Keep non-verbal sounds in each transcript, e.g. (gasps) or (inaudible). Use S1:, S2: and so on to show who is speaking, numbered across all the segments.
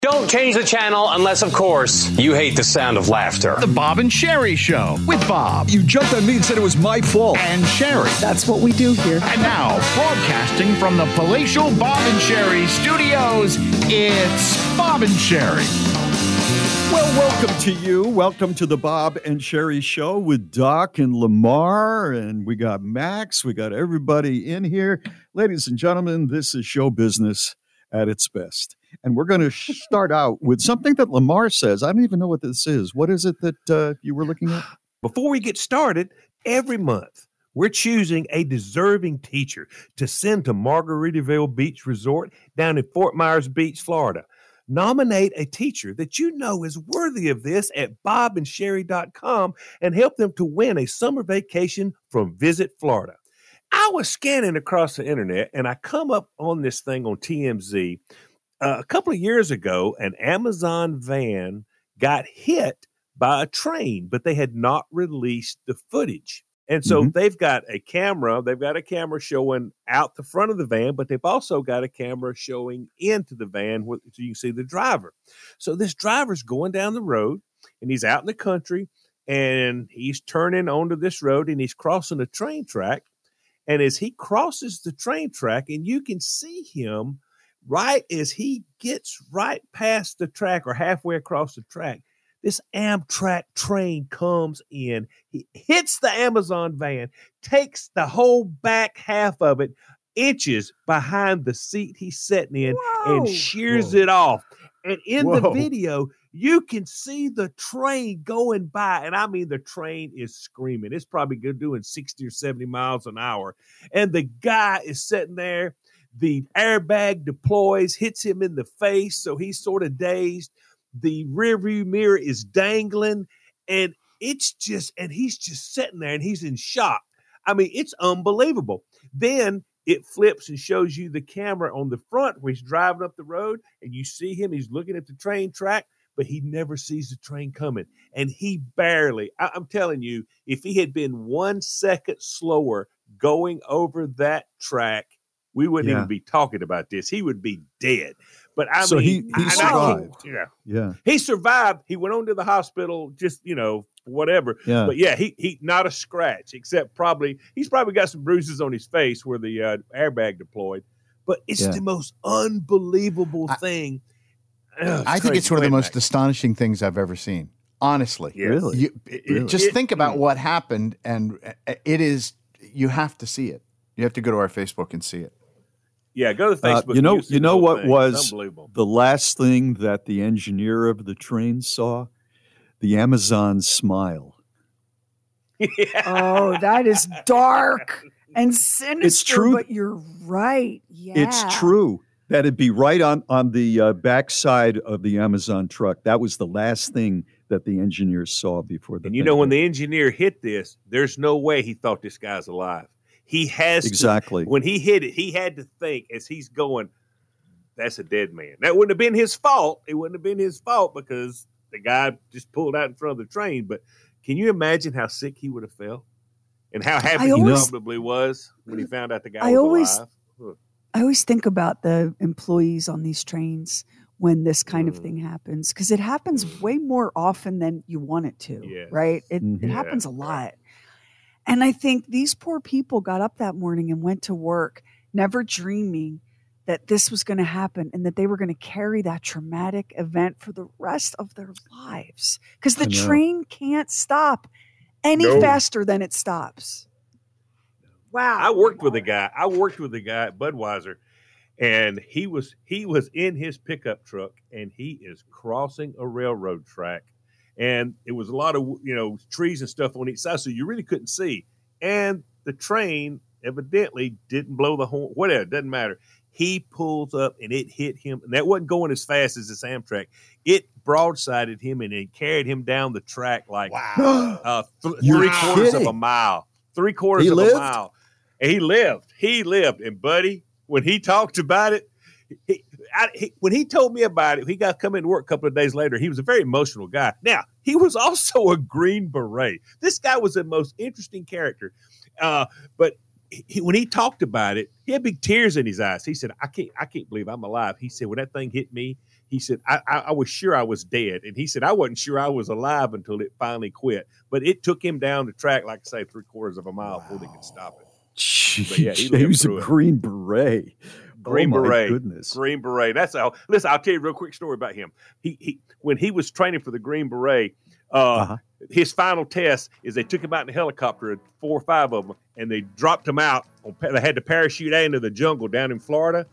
S1: Don't change the channel unless, of course, you hate the sound of laughter.
S2: The Bob and Sheri Show with Bob.
S3: You jumped on me and said it was my fault.
S2: And Sheri.
S4: That's what we do here.
S2: And now, broadcasting from the palatial Bob and Sheri studios, it's Bob and Sheri.
S3: Well, welcome to you. Welcome to the Bob and Sheri Show with Doc and Lamar. And we got Max. We got everybody in here. Ladies and gentlemen, this is show business at its best. And we're going (laughs) to start out with something that Lamar says. I don't even know what this is. What is it that uh, you were looking at? (sighs)
S5: Before we get started, every month we're choosing a deserving teacher to send to Margaritaville Beach Resort down in Fort Myers Beach, Florida. Nominate a teacher that you know is worthy of this at bobandsheri.com and help them to win a summer vacation from Visit Florida. I was scanning across the internet and I come up on this thing on TMZ uh, a couple of years ago, an Amazon van got hit by a train, but they had not released the footage. And so mm-hmm. they've got a camera, they've got a camera showing out the front of the van, but they've also got a camera showing into the van so you can see the driver. So this driver's going down the road and he's out in the country and he's turning onto this road and he's crossing a train track. And as he crosses the train track, and you can see him right as he gets right past the track or halfway across the track, this Amtrak train comes in. He hits the Amazon van, takes the whole back half of it, inches behind the seat he's sitting in, Whoa. and shears Whoa. it off. And in Whoa. the video, you can see the train going by. And I mean, the train is screaming. It's probably doing 60 or 70 miles an hour. And the guy is sitting there the airbag deploys, hits him in the face, so he's sort of dazed. The rearview mirror is dangling, and it's just, and he's just sitting there and he's in shock. I mean, it's unbelievable. Then it flips and shows you the camera on the front where he's driving up the road, and you see him. He's looking at the train track, but he never sees the train coming. And he barely, I, I'm telling you, if he had been one second slower going over that track, we wouldn't yeah. even be talking about this. He would be dead. But I
S3: so
S5: mean,
S3: he, he survived.
S5: I, yeah,
S3: yeah,
S5: he survived. He went on to the hospital, just you know, whatever.
S3: Yeah.
S5: But yeah, he he not a scratch, except probably he's probably got some bruises on his face where the uh, airbag deployed. But it's yeah. the most unbelievable I, thing.
S6: Ugh, I think it's one of the most astonishing things I've ever seen. Honestly,
S3: yes. really?
S6: You, really? Just it, think about it, what happened, and uh, it is. You have to see it. You have to go to our Facebook and see it.
S5: Yeah, go to Facebook.
S3: Uh, you know, you, you know what thing. was the last thing that the engineer of the train saw? The Amazon smile. (laughs)
S4: yeah. Oh, that is dark and (laughs) sinister. It's true, but you're right. Yeah,
S3: it's true. that it'd be right on on the uh, backside of the Amazon truck. That was the last thing that the engineer saw before the.
S5: And you know, when the engineer hit this, there's no way he thought this guy's alive. He has
S3: exactly
S5: to, when he hit it, he had to think as he's going, that's a dead man. That wouldn't have been his fault. It wouldn't have been his fault because the guy just pulled out in front of the train. But can you imagine how sick he would have felt? And how happy he probably was when he found out the guy I was
S4: always,
S5: alive.
S4: I always think about the employees on these trains when this kind mm. of thing happens because it happens mm. way more often than you want it to, yes. right? It, mm-hmm. it happens a lot. And I think these poor people got up that morning and went to work, never dreaming that this was going to happen and that they were going to carry that traumatic event for the rest of their lives because the train can't stop any
S5: No.
S4: faster than it stops. Wow.
S5: I worked with a guy. I worked with a guy at Budweiser, and he was he was in his pickup truck, and he is crossing a railroad track, and it was a lot of you know trees and stuff on each side, so you really couldn't see. And the train evidently didn't blow the horn. Whatever, it doesn't matter. He pulls up and it hit him, and that wasn't going as fast as this Amtrak. It broadsided him and it carried him down the track like uh, (gasps) th- three quarters of a mile. Three quarters
S3: He
S5: of
S3: lived?
S5: a mile. And he lived. He lived. And buddy, when he talked about it, he, I, he, when he told me about it, he got come into work a couple of days later. He was a very emotional guy. Now he was also a Green Beret. This guy was the most interesting character. Uh, but he, when he talked about it, he had big tears in his eyes. He said, "I can't, I can't believe I'm alive." He said, "When that thing hit me, he said I, I, I was sure I was dead, and he said I wasn't sure I was alive until it finally quit. But it took him down the track, like I say, three quarters of a mile before they could stop it.
S3: Jeez,
S5: yeah, he (laughs)
S3: he, was a
S5: it.
S3: green beret.
S5: Green
S3: oh,
S5: Beret.
S3: Goodness.
S5: Green Beret. That's how. Listen, I'll tell you a real quick story about him. He, he when he was training for the Green Beret, uh,
S3: Uh-huh.
S5: his final test is they took him out in a helicopter, four or five of them, and they dropped him out. On, they had to parachute out into the jungle down in Florida,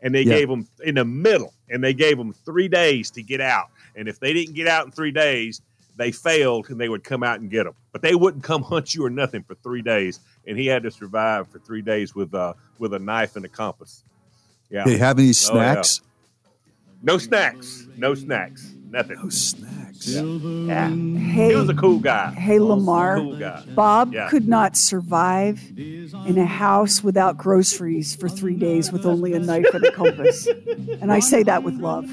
S5: and they
S3: Yeah.
S5: gave him in the middle, and they gave him three days to get out. And if they didn't get out in three days, they failed, and they would come out and get him. But they wouldn't come hunt you or nothing for three days, and he had to survive for three days with uh, with a knife and a compass. Yeah.
S3: They have any oh,
S5: yeah.
S3: snacks?
S5: No snacks. No snacks. Nothing.
S3: No snacks.
S5: Yeah.
S4: Hey,
S5: He was a cool guy.
S4: hey, Lamar.
S5: Cool guy.
S4: Bob
S5: Yeah.
S4: could not survive in a house without groceries for three days with only a knife and a compass. And I say that with love.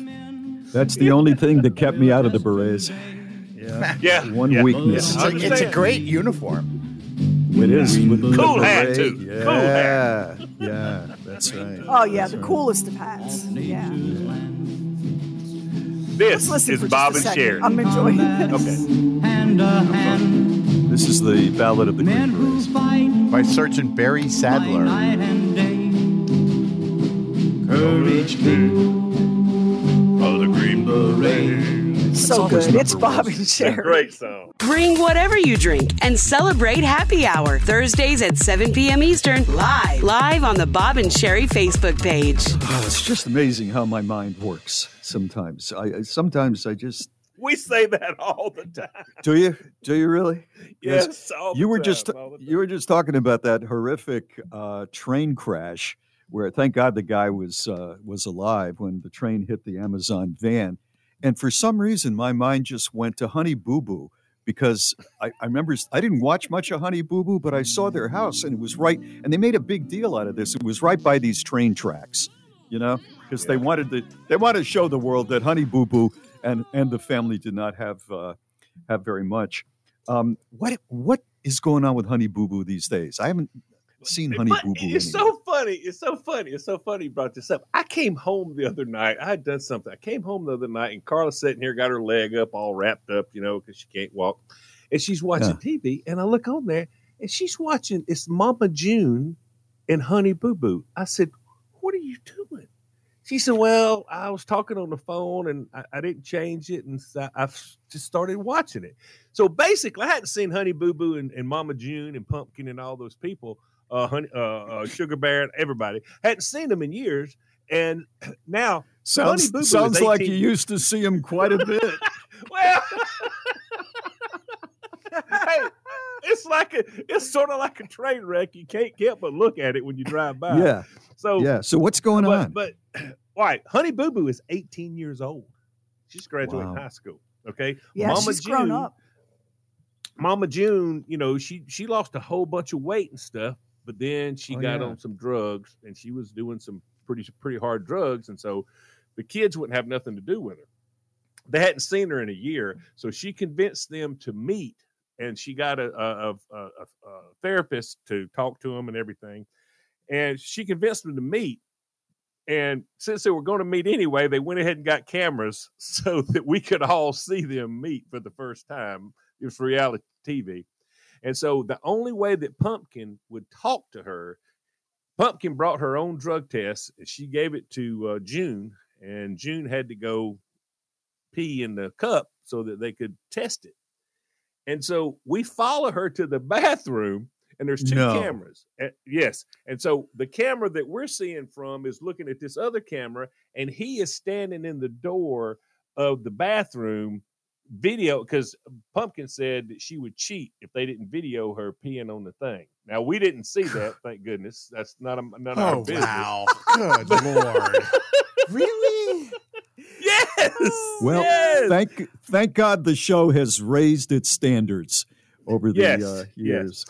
S3: That's the only thing that kept me out of the berets.
S5: Yeah.
S3: One
S5: yeah.
S3: weakness.
S6: It's,
S5: I
S6: a, it's a great uniform.
S3: It is. With the
S5: Cool hat, too.
S3: Yeah,
S5: Cool hat.
S3: yeah, that's right.
S4: Oh, yeah,
S3: That's
S4: the
S3: right.
S4: coolest of hats. Yeah.
S5: This is Bob and
S4: a.
S5: Sheri.
S4: I'm enjoying this.
S5: Okay.
S7: Hand a hand,
S3: This is the Ballad of the
S7: men
S3: Green Berets.
S6: By Sergeant Barry
S7: by
S6: Sadler.
S7: night and day. Courage
S4: So good. It's. Bob and Sheri.
S5: Great song.
S8: Bring whatever you drink and celebrate happy hour Thursdays at 7 p.m. Eastern live live on the Bob and Sheri Facebook page.
S3: Oh, it's just amazing how my mind works. Sometimes, I I- sometimes I just
S5: We say that all the time.
S3: do you do you really?
S5: Yes. all the
S3: you were
S5: time,
S3: just
S5: all the time.
S3: you were just talking about that horrific uh, train crash where thank God the guy was uh, was alive when the train hit the Amazon van, and for some reason my mind just went to Honey Boo Boo because I, I remember I didn't watch much of Honey Boo Boo, but I saw their house and it was right, and they made a big deal out of this. It was right by these train tracks, you know, because they wanted to they wanted to show the world that Honey Boo Boo and and the family did not have uh, have very much. Um, what what is going on with Honey Boo Boo these days? I haven't seen Honey Boo Boo.
S5: It's so funny. It's so funny. It's so funny you brought this up. I came home the other night. I had done something. I came home the other night and Carla's sitting here, got her leg up, all wrapped up, you know, because she can't walk. And she's watching TV. And I look on there and she's watching it's Mama June and Honey Boo Boo. I said, What are you doing? She said, Well, I was talking on the phone and I, I didn't change it. And so I just started watching it. So basically, I hadn't seen Honey Boo Boo and, and Mama June and Pumpkin and all those people uh, honey, uh, uh, Sugar Bear, everybody. Hadn't seen them in years, and (clears throat) now
S3: sounds
S5: Honey Boo Boo
S3: sounds like you used to see them quite a (laughs) bit.
S5: well, (laughs) hey, it's like a, it's sort of like a train wreck. You can't help but look at it when you drive by.
S3: yeah,
S5: So
S3: yeah. So what's going
S5: but,
S3: on?
S5: But (clears throat) all right, Honey Boo Boo is 18 years old. She's graduating
S3: Wow.
S5: high school. Okay,
S4: Yeah,
S5: Mama
S4: she's grown up.
S5: Mama June, you know, she she lost a whole bunch of weight and stuff, but then she
S3: Oh,
S5: got
S3: yeah.
S5: on some drugs and she was doing some pretty pretty hard drugs, and so the kids wouldn't have nothing to do with her. They hadn't seen her in a year, so she convinced them to meet, and she got a a, a, a, a therapist to talk to them and everything, and she convinced them to meet. And since they were going to meet anyway, they went ahead and got cameras (laughs) so that we could all see them meet for the first time. It was reality TV. And so the only way that Pumpkin would talk to her, Pumpkin brought her own drug test. and She gave it to uh, June, and June had to go pee in the cup so that they could test it. And so we follow her to the bathroom, and there's two
S3: No.
S5: cameras. And- yes. And so the camera that we're seeing from is looking at this other camera, and he is standing in the door of the bathroom video because Pumpkin said that she would cheat if they didn't video her peeing on the thing. Now we didn't see that, thank goodness. That's not a, none of our
S6: Oh
S5: business.
S6: wow! (laughs) Good lord! (laughs) really?
S5: Yes.
S3: Well,
S5: yes.
S3: thank thank God the show has raised its standards over the
S5: Yes,
S3: uh,
S5: yes.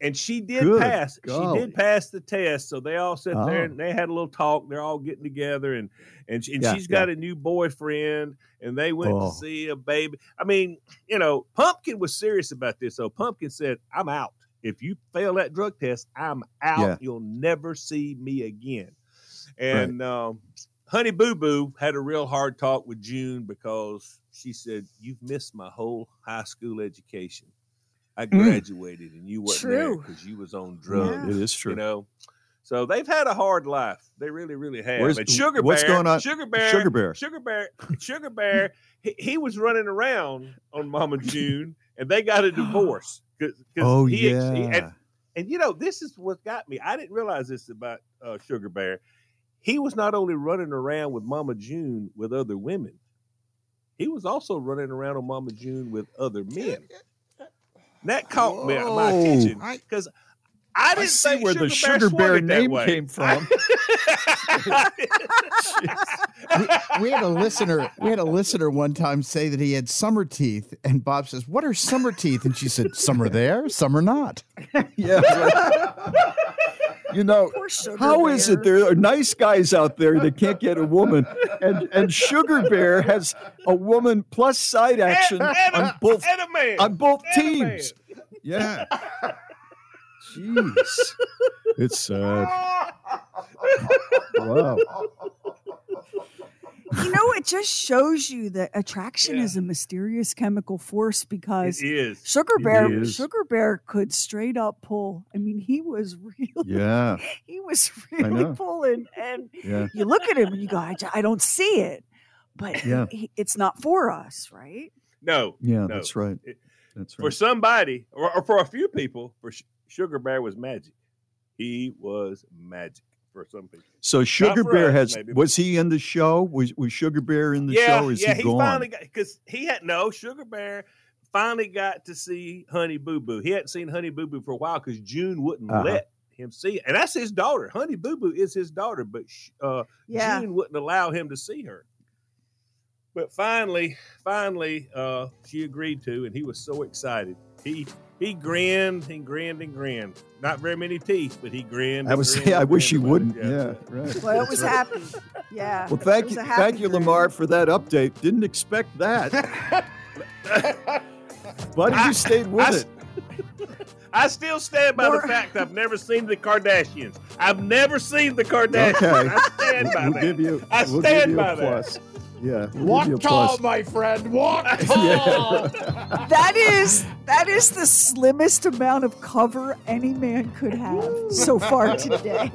S5: And she did
S3: Good
S5: pass. She did pass the test. So they all sat there
S3: Oh.
S5: and they had a little talk. They're all getting together, and and, she, and
S3: Yeah,
S5: she's got a new boyfriend, and they went
S3: Oh.
S5: to see a baby. I mean, you know, Pumpkin was serious about this. So Pumpkin said, "I'm out. If you fail that drug test, I'm out.
S3: Yeah.
S5: You'll never see me again." And um, Honey Boo Boo had a real hard talk with June because she said, "You've missed my whole high school education. I
S3: Mm.
S5: graduated and you wasn't there because you was on drugs.
S3: It is true.
S5: You know." So they've had a hard life. They really, really have.
S3: Where's-
S5: and Sugar
S3: what's
S5: Bear,
S3: going on-
S5: Sugar Bear,
S3: Sugar Bear.
S5: Sugar Bear, Sugar Bear. (laughs) he, he was running around on Mama June, and they got a (gasps) divorce. 'cause
S3: oh
S5: he
S3: yeah.
S5: he- and, and you know, this is what got me. I didn't realize this about uh, Sugar Bear. He was not only running around with Mama June with other women, he was also running around on Mama June with other men. That caught me my
S3: Whoa.
S5: attention because I
S3: I
S5: didn't
S3: see
S5: think
S3: where the
S5: Sugar
S3: Sugar
S5: Bear,
S3: Bear
S5: that
S3: name
S5: way.
S3: came (laughs) from.
S6: we, we had a listener. We had a listener one time say that he had summer teeth, and Bob says, "What are summer teeth?" And she said, "Some are there, some are not." (laughs)
S3: yeah. right. You know,
S4: Poor Sugar
S3: how is it there are nice guys out there that can't get a woman, and and Sugar Bear has a woman plus side action
S5: and, and,
S3: on
S5: a,
S3: both
S5: and a man.
S3: on both
S5: and a man.
S3: teams. Yeah. Jeez, it's sad. (laughs) Wow.
S4: You know, it just shows you that attraction
S5: Yeah.
S4: is a mysterious chemical force because
S5: It is.
S4: Sugar Bear,
S3: is.
S4: Sugar Bear could straight up pull. I mean, he was really,
S3: Yeah. (laughs)
S4: he was really pulling. And
S3: Yeah.
S4: you look at him and you go, I, I don't see it, but
S3: Yeah.
S4: he, it's not for us, right?
S5: No.
S3: Yeah.
S5: No.
S3: That's right.
S5: It-
S3: That's
S5: For somebody, or, or for a few people, for Sh- Sugar Bear was magic. He was magic for some people.
S3: So Sugar Bear
S5: us,
S3: has
S5: maybe.
S3: was he in the show? Was was Sugar Bear in the
S5: yeah,
S3: show? Or is
S5: yeah.
S3: he
S5: He,
S3: gone?
S5: finally got because he had no Sugar Bear. Finally got to see Honey Boo Boo. He hadn't seen Honey Boo Boo for a while because June wouldn't
S3: Uh-huh.
S5: let him see it, and that's his daughter. Honey Boo Boo is his daughter, but sh- uh,
S4: Yeah.
S5: June wouldn't allow him to see her. But finally, finally, uh, she agreed to, and he was so excited. He he grinned and grinned and grinned. Not very many teeth, but he grinned.
S3: I
S5: and
S3: was (laughs) saying, I wish he wouldn't.
S5: about.
S3: Yeah, right.
S4: Well, it was happy. Yeah.
S3: Well, thank you, thank you,
S4: grin.
S3: Lamar, for that update. Didn't expect that, (laughs) but you stayed with
S5: I-
S3: it.
S5: I still stand by
S4: More-
S5: the fact I've never seen the Kardashians. I've never seen the Kardashians.
S3: Okay.
S5: I stand by
S3: We'll
S5: that.
S3: give you.
S5: I
S3: we'll
S5: stand
S3: give you
S5: by
S3: a
S5: that.
S3: plus. Yeah, we'll
S6: Walk
S3: give
S6: tall,
S3: plus.
S6: my friend. Walk (laughs)
S3: Yeah,
S6: tall. (laughs)
S4: That is that is the slimmest amount of cover any man could have so far (laughs) today.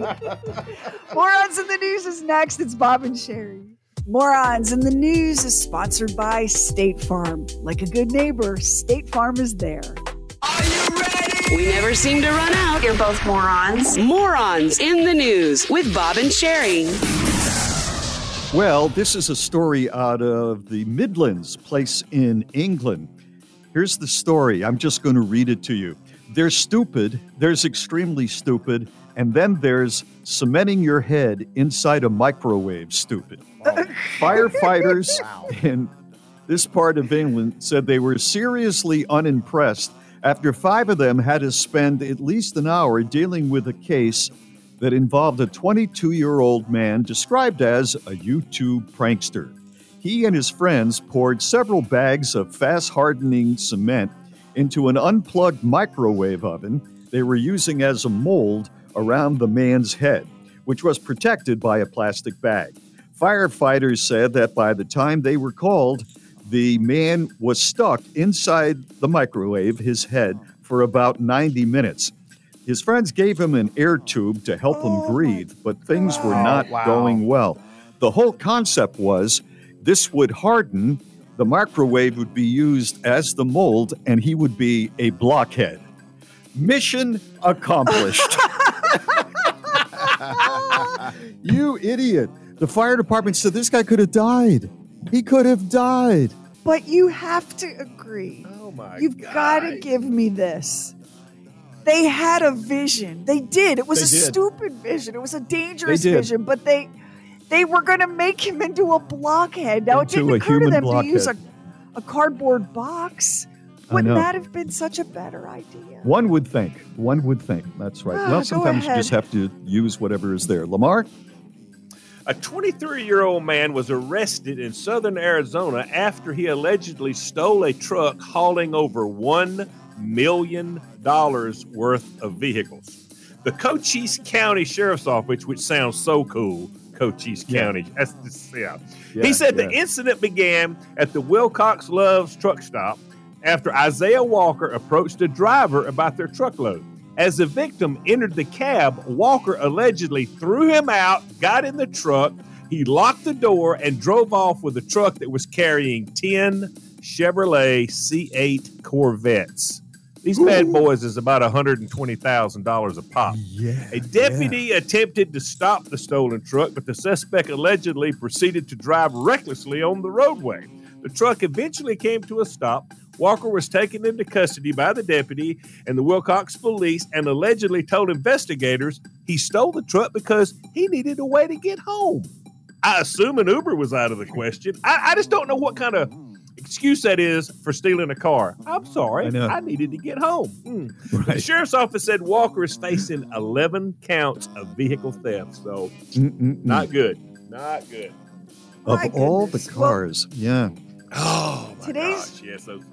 S4: Morons in the News is next. It's Bob and Sheri. Morons in the News is sponsored by State Farm. Like a good neighbor, State Farm is there. Are you ready?
S8: We never seem to run out.
S9: You're both morons.
S8: Morons in the news with Bob and Sheri.
S3: Well, this is a story out of the Midlands, place in England. Here's the story. I'm just going to read it to you. There's stupid, there's extremely stupid, and then there's cementing your head inside a microwave stupid. (laughs) Firefighters in this part of England said they were seriously unimpressed after five of them had to spend at least an hour dealing with a case that involved a 22 year old man described as a YouTube prankster. He and his friends poured several bags of fast hardening cement into an unplugged microwave oven they were using as a mold around the man's head, which was protected by a plastic bag. Firefighters said that by the time they were called, the man was stuck inside the microwave, his head, for about 90 minutes. His friends gave him an air tube to help him oh breathe, but things were not
S5: wow.
S3: going well. The whole concept was this would harden, the microwave would be used as the mold, and he would be a blockhead. Mission accomplished. (laughs) you idiot. The fire department said this guy could have died. He could have died.
S4: But you have to agree.
S5: Oh my
S4: You've got to give me this. They had a vision. They did. It was
S3: They
S4: a
S3: did.
S4: stupid vision. It was a dangerous vision, but they they were going to make him into a blockhead. Now
S3: Into
S4: it didn't occur to
S3: human
S4: them to use a, a cardboard box. Wouldn't that have been such a better idea?
S3: One would think. One would think. That's right.
S4: Ah,
S3: well, sometimes you just have to use whatever is there. Lamar?
S5: A 23 year old man was arrested in southern Arizona after he allegedly stole a truck hauling over $1 million dollars worth of vehicles. The Cochise County Sheriff's Office, which sounds so cool, Cochise
S3: Yeah.
S5: County. That's just, yeah.
S3: Yeah,
S5: he said the incident began at the Willcox Loves truck stop after Isaiah Walker approached a driver about their truckload. As the victim entered the cab, Walker allegedly threw him out, got in the truck, he locked the door, and drove off with a truck that was carrying 10 Chevrolet C8 Corvettes. These bad boys is about $120,000 a pop.
S3: Yeah.
S5: A deputy attempted to stop the stolen truck, but the suspect allegedly proceeded to drive recklessly on the roadway. The truck eventually came to a stop. Walker was taken into custody by the deputy and the Willcox police and allegedly told investigators he stole the truck because he needed a way to get home. I assume an Uber was out of the question. I, I just don't know what kind of excuse that is for stealing a car. I'm sorry.
S3: I.
S5: I needed to get home. Hmm. The sheriff's office said Walker is facing 11 counts of vehicle theft. So,
S3: Mm-mm-mm.
S5: not good. Not good.
S3: of
S4: My
S3: all the
S4: goodness. Well-
S3: cars. yeah.
S5: Oh, my
S4: Today's-
S5: gosh. Yes. those-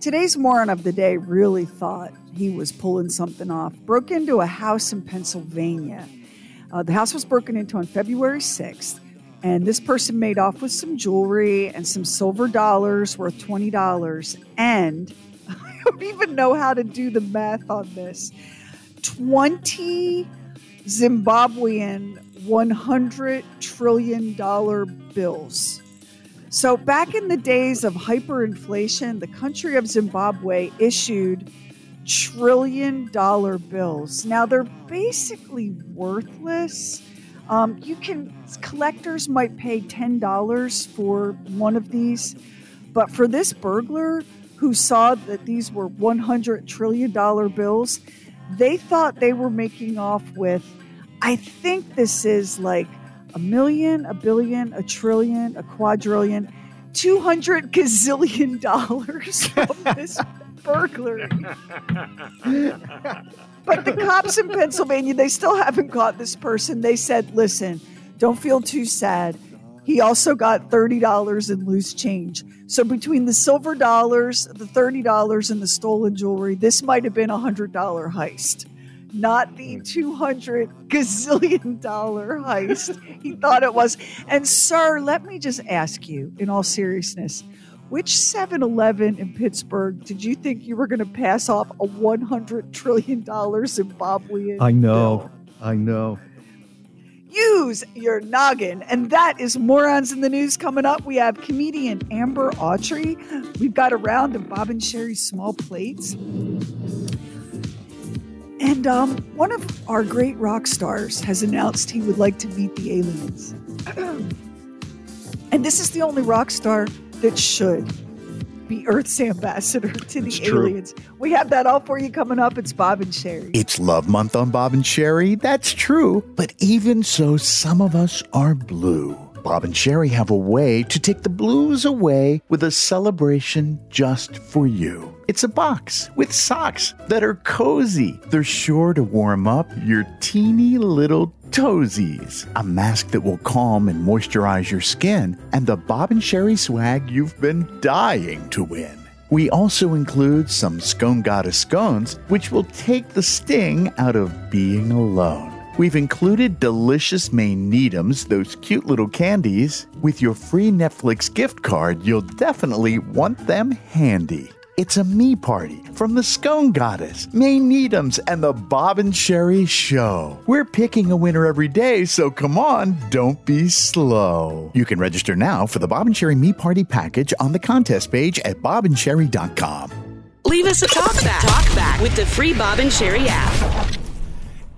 S4: Today's moron of the day really thought he was pulling something off. Broke into a house in Pennsylvania. Uh, the house was broken into on February 6th, and this person made off with some jewelry and some silver dollars worth $20. And (laughs) I don't even know how to do the math on this 20 Zimbabwean $100 trillion bills. So, back in the days of hyperinflation, the country of Zimbabwe issued trillion dollar bills. Now, they're basically worthless. Um, you can, collectors might pay $10 for one of these, but for this burglar who saw that these were $100 trillion bills, they thought they were making off with, I think this is like a million, a billion, a trillion, a quadrillion, 200 gazillion dollars from this (laughs) burglary. (laughs) but the cops in Pennsylvania, they still haven't caught this person. They said, listen, don't feel too sad. He also got $30 in loose change. So between the silver dollars, the $30, and the stolen jewelry, this might have been a $100 heist not the hmm. 200 gazillion dollar heist he thought it was. And, sir, let me just ask you, in all seriousness, which 7 Eleven in Pittsburgh did you think you were going to pass off a $100 trillion Zimbabwean?
S3: I know.
S4: bill?
S3: I know.
S4: Use your noggin. And that is Morons in the News coming up. We have comedian Amber Autry. We've got a round of Bob and Sheri's small plates. And um, one of our great rock stars has announced he would like to meet the aliens. (clears throat) and this is the only rock star that should be Earth's ambassador (laughs) to the
S3: It's true.
S4: aliens. We have that all for you coming up. It's Bob and Sheri.
S6: It's Love Month on Bob and Sheri, that's true. But even so, some of us are blue. Bob and Sheri have a way to take the blues away with a celebration just for you. It's a box with socks that are cozy. They're sure to warm up your teeny little toesies. A mask that will calm and moisturize your skin, and the Bob and Sheri swag you've been dying to win. We also include some Scone Goddess scones, which will take the sting out of being alone. We've included delicious Maine Needhams, those cute little candies. With your free Netflix gift card, you'll definitely want them handy. It's a me party from the Scone Goddess, Maine Needhams, and the Bob and Sheri Show. We're picking a winner every day, so come on, don't be slow. You can register now for the Bob and Sheri Me Party package on the contest page at bobandsheri.com.
S8: Leave us a talk back. Talk back with the free Bob and Sheri app.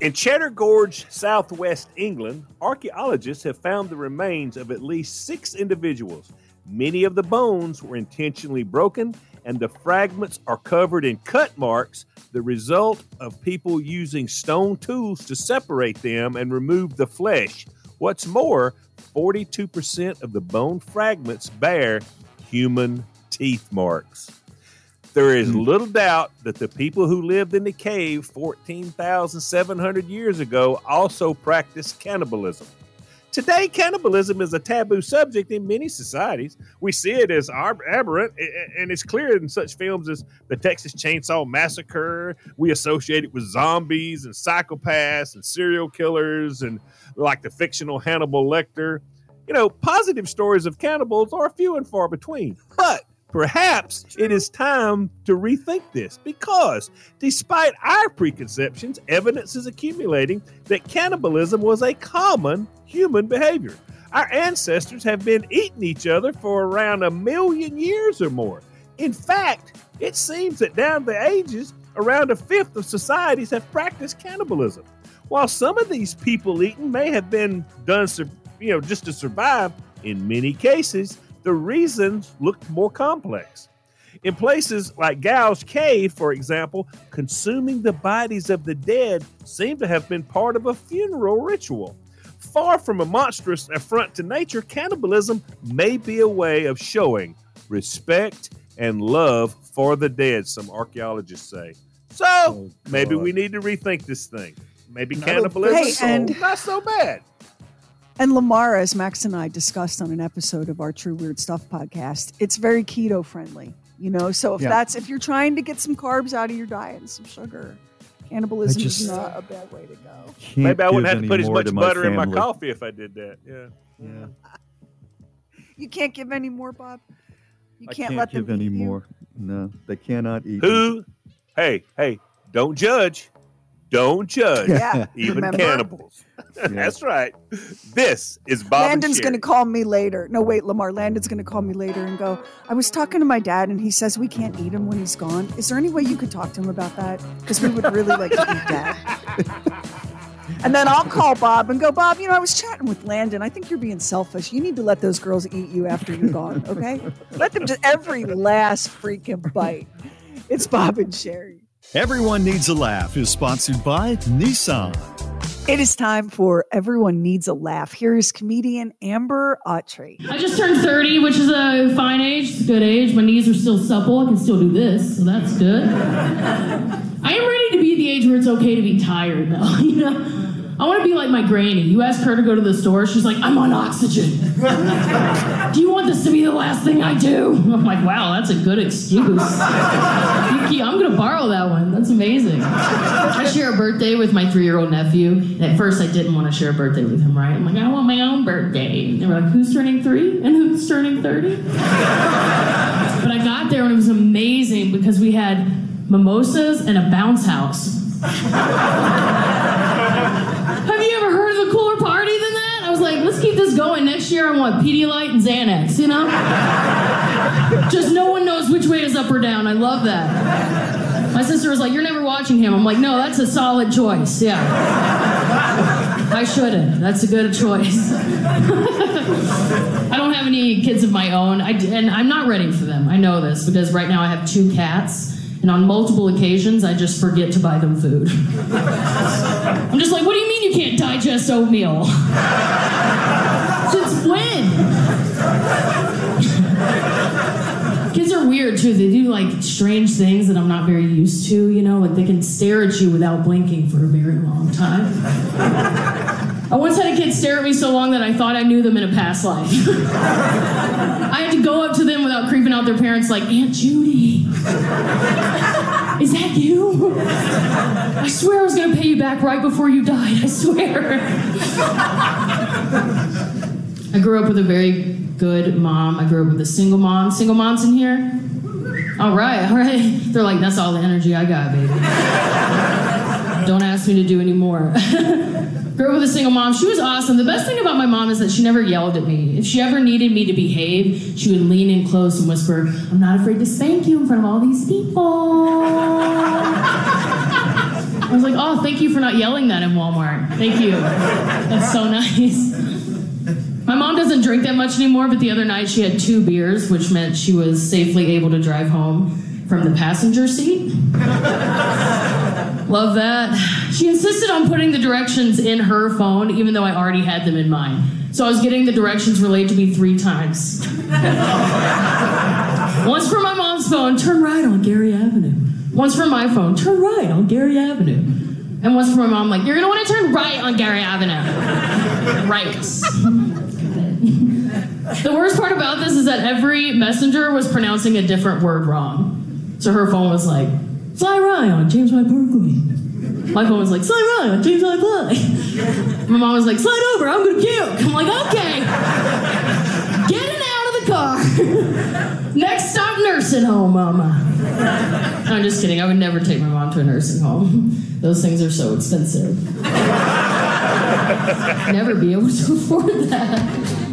S5: In Cheddar Gorge, southwest England, archaeologists have found the remains of at least six individuals. Many of the bones were intentionally broken, and the fragments are covered in cut marks, the result of people using stone tools to separate them and remove the flesh. What's more, 42% of the bone fragments bear human teeth marks. There is hmm. little doubt that the people who lived in the cave 14,700 years ago also practiced cannibalism. Today, cannibalism is a taboo subject in many societies. We see it as aberrant, and it's clear in such films as the Texas Chainsaw Massacre. We associate it with zombies and psychopaths and serial killers, and like the fictional Hannibal Lecter. You know, positive stories of cannibals are few and far between. But perhaps it is time to rethink this because, despite our preconceptions, evidence is accumulating that cannibalism was a common human behavior. Our ancestors have been eating each other for around a million years or more. In fact, it seems that down the ages, around a fifth of societies have practiced cannibalism. While some of these people eating may have been done, you know, just to survive, in many cases, the reasons looked more complex. In places like Gough's Cave, for example, consuming the bodies of the dead seemed to have been part of a funeral ritual. Far from a monstrous affront to nature, cannibalism may be a way of showing respect and love for the dead, some archaeologists say. So maybe we need to rethink this thing. Maybe
S3: Not a
S5: cannibalism
S4: Hey,
S5: is
S4: and-
S5: not so bad.
S4: And Lamar, as Max and I discussed on an episode of our True Weird Stuff podcast, it's very keto friendly. You know, so if
S3: Yeah.
S4: that's if you're trying to get some carbs out of your diet and some sugar, cannibalism
S3: just-
S4: is not a bad way to go.
S5: Maybe I wouldn't have to put as much
S3: to
S5: butter in my coffee if I did that. Yeah.
S3: Yeah. (laughs)
S4: You can't give any more, Bob. You
S3: I
S4: can't,
S3: can't
S4: let them
S3: give any more. No, they cannot eat.
S5: Who? Hey, hey, don't judge. Don't judge.
S4: Yeah, (laughs)
S5: Even
S4: remember?
S5: cannibals. (laughs) That's right. This is Bob.
S4: Landon's going to call me later. No, wait, Lamar. Landon's going to call me later and go, I was talking to my dad and he says we can't eat him when he's gone. Is there any way you could talk to him about that? Because we would really like to eat dad. (laughs) and then I'll call Bob and go, Bob, you know, I was chatting with Landon. I think you're being selfish. You need to let those girls eat you after you're gone, okay? let them just every last freaking bite. It's Bob and Sheri.
S3: Everyone Needs a Laugh is sponsored by Nissan.
S4: It is time for Everyone Needs a Laugh. Here is comedian Amber Autry.
S9: I just turned 30, which is a fine age. It's a good age. My knees are still supple. I can still do this, so that's good. I am ready to be at the age where it's okay to be tired, though. (laughs) You know, I want to be like my granny. You ask her to go to the store, she's like, "I'm on oxygen." (laughs) do you want this to be the last thing I do? (laughs) I'm like, "Wow, that's a good excuse." I'm gonna borrow that one. That's amazing. I share a birthday with my three-year-old nephew. And at first, I didn't want to share a birthday with him. Right? I'm like, I want my own birthday. And they were like, Who's turning three? And who's turning thirty? but I got there and it was amazing because we had mimosas and a bounce house. Have you ever heard of a cooler party than that? I was like, let's keep this going. Next year, I want Pedialyte and Xanax, you know? Just no one knows which way is up or down. I love that. My sister was like, You're never watching him. I'm like, No, that's a solid choice. Yeah. I shouldn't. That's a good choice. (laughs) I don't have any kids of my own, I, and I'm not ready for them. I know this because right now I have two cats, and on multiple occasions I just forget to buy them food. (laughs) I'm just like, what do you mean you can't digest oatmeal? Since when? (laughs) Kids are weird too. They do like strange things that I'm not very used to, you know, like they can stare at you without blinking for a very long time. I once had a kid stare at me so long that I thought I knew them in a past life. (laughs) I had to go up to them without creeping out their parents, like, Aunt Judy, is that you? I swear I was gonna pay you back right before you died, I swear. I grew up with a very good mom. I grew up with a single mom. Single moms in here? All right, all right. They're like, that's all the energy I got, baby. Don't ask me to do any more. (laughs) Grew up with a single mom. She was awesome. The best thing about my mom is that she never yelled at me. If she ever needed me to behave, she would lean in close and whisper, I'm not afraid to spank you in front of all these people. I was like, oh, thank you for not yelling that in Walmart. Thank you. That's so nice. My mom doesn't drink that much anymore, but the other night she had two beers, which meant she was safely able to drive home from the passenger seat. Love that. She insisted on putting the directions in her phone, even though I already had them in mine. So I was getting the directions relayed to me three times. Once from my mom's phone, turn right on Gary Avenue. Once from my phone, turn right on Gary Avenue. And once from my mom, like, you're gonna wanna turn right on Gary Avenue. right. the worst part about this is that every messenger was pronouncing a different word wrong. So her phone was like, fly right on James Y. Berkeley. My phone was like, slide right on James Y. Berkeley. My mom was like, slide over, I'm gonna puke. I'm like, okay. Getting out of the car. Next stop, nursing home, mama. I'm just kidding. I would never take my mom to a nursing home. Those things are so expensive. never be able to afford that.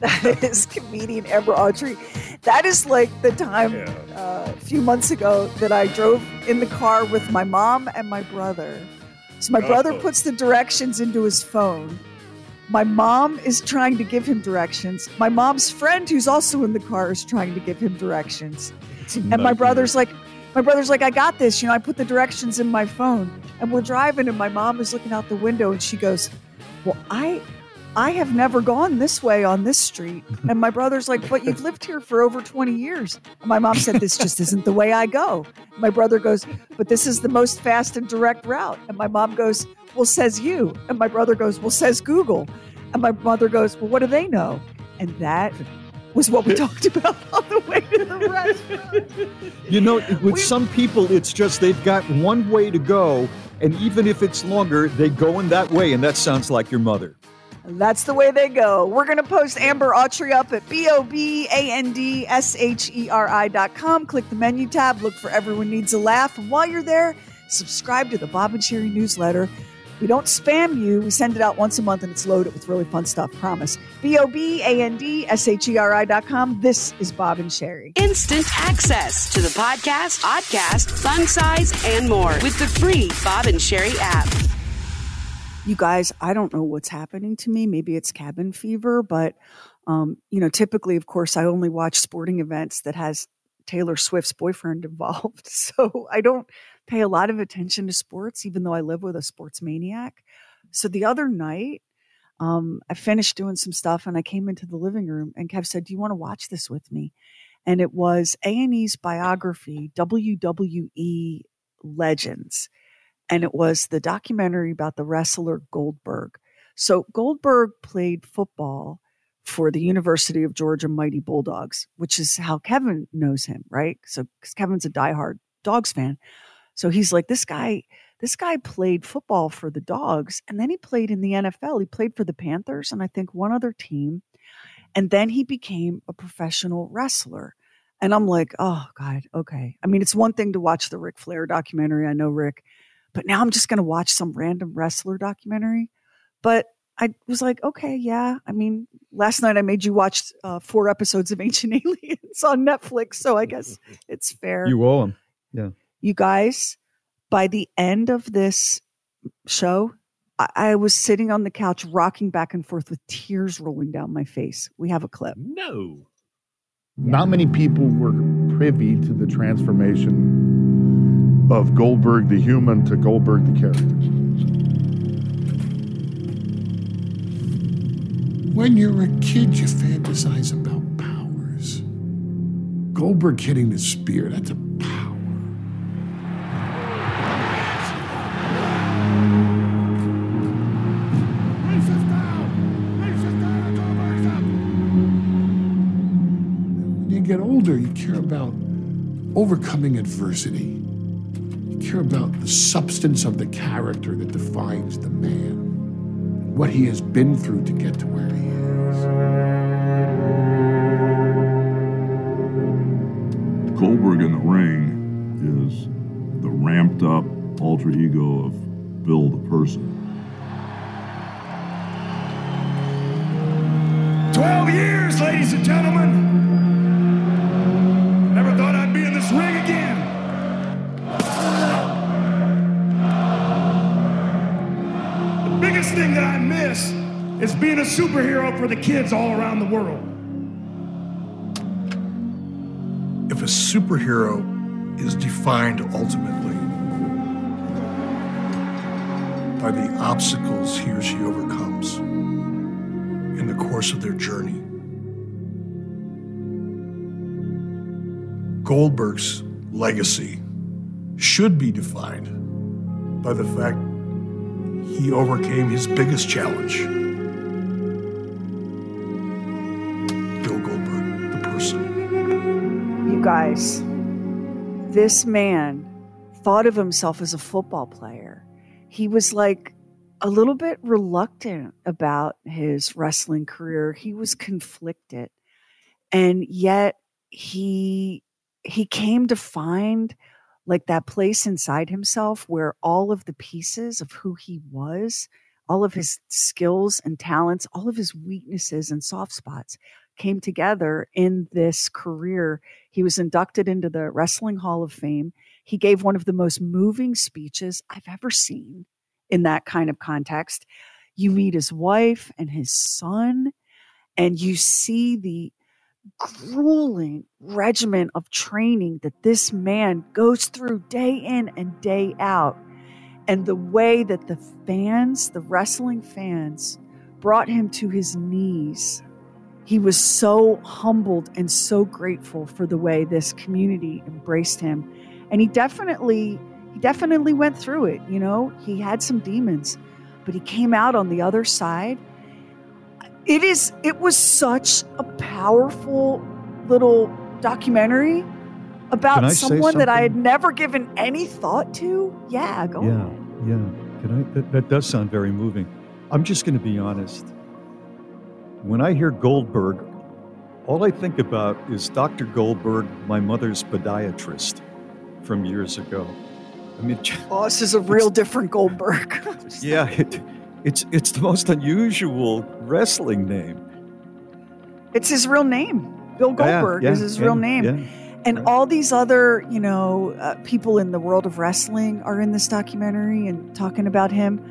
S4: That is comedian Amber Autry. That is like the time uh, a few months ago that I drove in the car with my mom and my brother. So my brother puts the directions into his phone. My mom is trying to give him directions. My mom's friend, who's also in the car, is trying to give him directions. And my brother's like, my brother's like, I got this. You know, I put the directions in my phone. And we're driving, and my mom is looking out the window, and she goes, Well, I I have never gone this way on this street. (laughs) And my brother's like, But you've lived here for over 20 years. And my mom said, This just isn't the way I go. My brother goes, But this is the most fast and direct route. And my mom goes, Well, says you. And my brother goes, Well, says Google. And my mother goes, Well, what do they know? And that was what we (laughs) talked about (laughs) on the way to the restaurant.
S3: You know, with some people, it's just they've got one way to go, and even if it's longer, they go in that way, and that sounds like your mother.
S4: And that's the way they go. We're going to post Amber Autry up at B O B A N D S H E R I dot com. Click the menu tab, look for Everyone Needs a Laugh. And while you're there, subscribe to the Bob and Sheri newsletter. We don't spam you. We send it out once a month and it's loaded with really fun stuff. Promise. B O B A N D S H E R I dot com. This is Bob and Sheri.
S8: Instant access to the podcast, podcast, fun size, and more with the free Bob and Sheri app.
S4: You guys, I don't know what's happening to me. Maybe it's cabin fever, but um, you know, typically, of course, I only watch sporting events that has Taylor Swift's boyfriend (laughs) involved. So I don't pay a lot of attention to sports, even though I live with a sports maniac. So the other night, um, I finished doing some stuff and I came into the living room and Kev said, Do you want to watch this with me? And it was A&E's biography, WWE Legends and it was the documentary about the wrestler Goldberg. So Goldberg played football for the University of Georgia Mighty Bulldogs, which is how Kevin knows him, right? So 'cause Kevin's a diehard Dogs fan. So he's like, this guy, this guy played football for the Dogs, and then he played in the NFL. He played for the Panthers and I think one other team. And then he became a professional wrestler. And I'm like, oh God, okay. I mean, it's one thing to watch the Ric Flair documentary. I know Ric, but now I'm just going to watch some random wrestler documentary. But I was like, okay, yeah. I mean, last night I made you watch uh, four episodes of (laughs) Ancient Aliens on Netflix, so I guess it's fair.
S3: You owe him. Yeah.
S4: You guys, by the end of this show, I, I was sitting on the couch rocking back and forth with tears rolling down my face. We have a clip.
S5: No.
S6: Not many people were privy to the transformation
S10: of Goldberg the human to Goldberg the character.
S11: When you're a kid, you fantasize about powers. Goldberg hitting the spear, that's a power. When you get older, you care about overcoming adversity. You care about the substance of the character that defines the man, what he has been through to get to where he is.
S10: Goldberg in the ring is the ramped up alter ego of Bill the person.
S12: 12 years, ladies and gentlemen. Is being a superhero for the kids all around the world.
S13: If a superhero is defined ultimately by the obstacles he or she overcomes in the course of their journey, Goldberg's legacy should be defined by the fact he overcame his biggest challenge.
S4: This man thought of himself as a football player. He was like a little bit reluctant about his wrestling career. He was conflicted. And yet he he came to find like that place inside himself where all of the pieces of who he was, all of his skills and talents, all of his weaknesses and soft spots came together in this career. He was inducted into the Wrestling Hall of Fame. He gave one of the most moving speeches I've ever seen in that kind of context. You meet his wife and his son, and you see the grueling regimen of training that this man goes through day in and day out. And the way that the fans, the wrestling fans, brought him to his knees. He was so humbled and so grateful for the way this community embraced him. And he definitely, he definitely went through it. You know, he had some demons, but he came out on the other side it is it was such a powerful little documentary about someone that I had never given any thought to. Yeah, go on.
S3: yeah,
S4: ahead.
S3: yeah. Can I? That, that does sound very moving. I'm just going to be honest. When I hear Goldberg, all I think about is Dr. Goldberg, my mother's podiatrist from years ago. I mean, (laughs)
S4: Oh, this is a real different Goldberg. (laughs)
S3: yeah, it, it's it's the most unusual wrestling name.
S4: it's his real name. Bill Goldberg
S3: yeah,
S4: is his
S3: yeah,
S4: real name.
S3: yeah.
S4: And all these other, you know, uh, people in the world of wrestling are in this documentary and talking about him.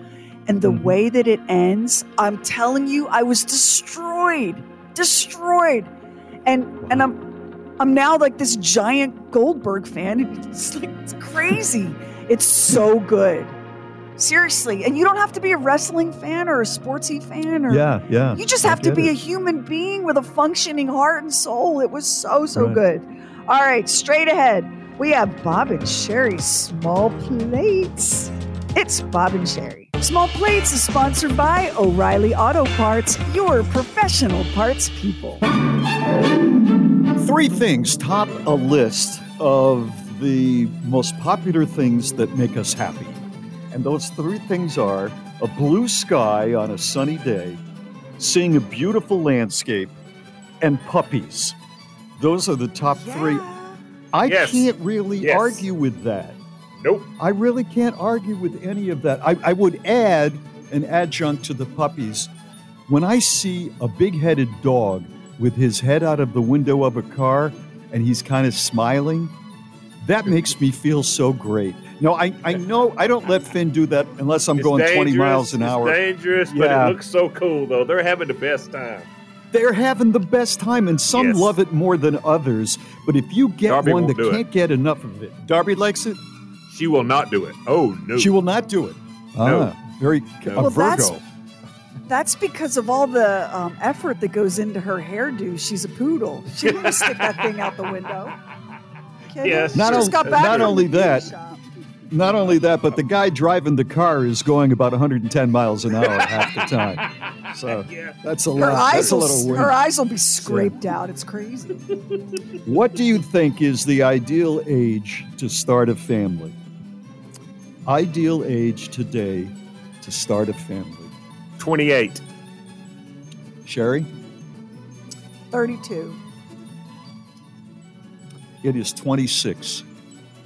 S4: And the
S3: Mm-hmm.
S4: way that it ends, I'm telling you, I was destroyed, destroyed. And and I'm I'm now like this giant Goldberg fan. (laughs) It's like it's crazy. It's so good. Seriously. And you don't have to be a wrestling fan or a sportsy fan or
S3: Yeah, yeah.
S4: you just have to be
S3: it.
S4: a human being with a functioning heart and soul. It was so, so
S3: Right.
S4: good. All right, straight ahead. We have Bob and Sheri's Small Plates. It's Bob and Sheri. Small Plates is sponsored by O'Reilly Auto Parts, your professional parts people.
S3: Three things top a list of the most popular things that make us happy. And those three things are a blue sky on a sunny day, seeing a beautiful landscape, and puppies. Those are the top three. I
S5: Yes.
S3: can't really
S5: Yes.
S3: argue with that.
S5: Nope.
S3: I really can't argue with any of that. I, I would add an adjunct to the puppies. When I see a big headed dog with his head out of the window of a car and he's kind of smiling, that makes me feel so great. No, I, I (laughs) know I don't let Finn do that unless I'm
S5: It's
S3: going 20 miles an
S5: it's
S3: hour.
S5: dangerous, but it looks so cool though. They're having the best time.
S3: They're having the best time, and some
S5: Yes.
S3: love it more than others. But if you get
S5: Darby
S3: one that can't get enough of it, Darby likes it.
S5: She will not do it. Oh no.
S3: She will not do it.
S5: No.
S3: Ah, very
S5: No.
S3: a
S4: Well,
S3: Virgo.
S4: that's- That's because of all the um, effort that goes into her hairdo. She's a poodle. She (laughs) didn't stick that thing out the window. Kidding?
S5: Yes.
S3: Not,
S4: She just
S3: on-
S4: got back
S3: not only that,
S4: shop.
S3: not only that, but the guy driving the car is going about 110 miles an hour half the time. So (laughs) that's a
S4: Her
S3: lot.
S4: eyes,
S3: That's a
S4: will,
S3: little win.
S4: her eyes will be scraped out. It's crazy.
S3: What do you think is the ideal age to start a family? Ideal age today to start a family.
S5: 28.
S3: Sheri?
S4: 32.
S3: It is 26.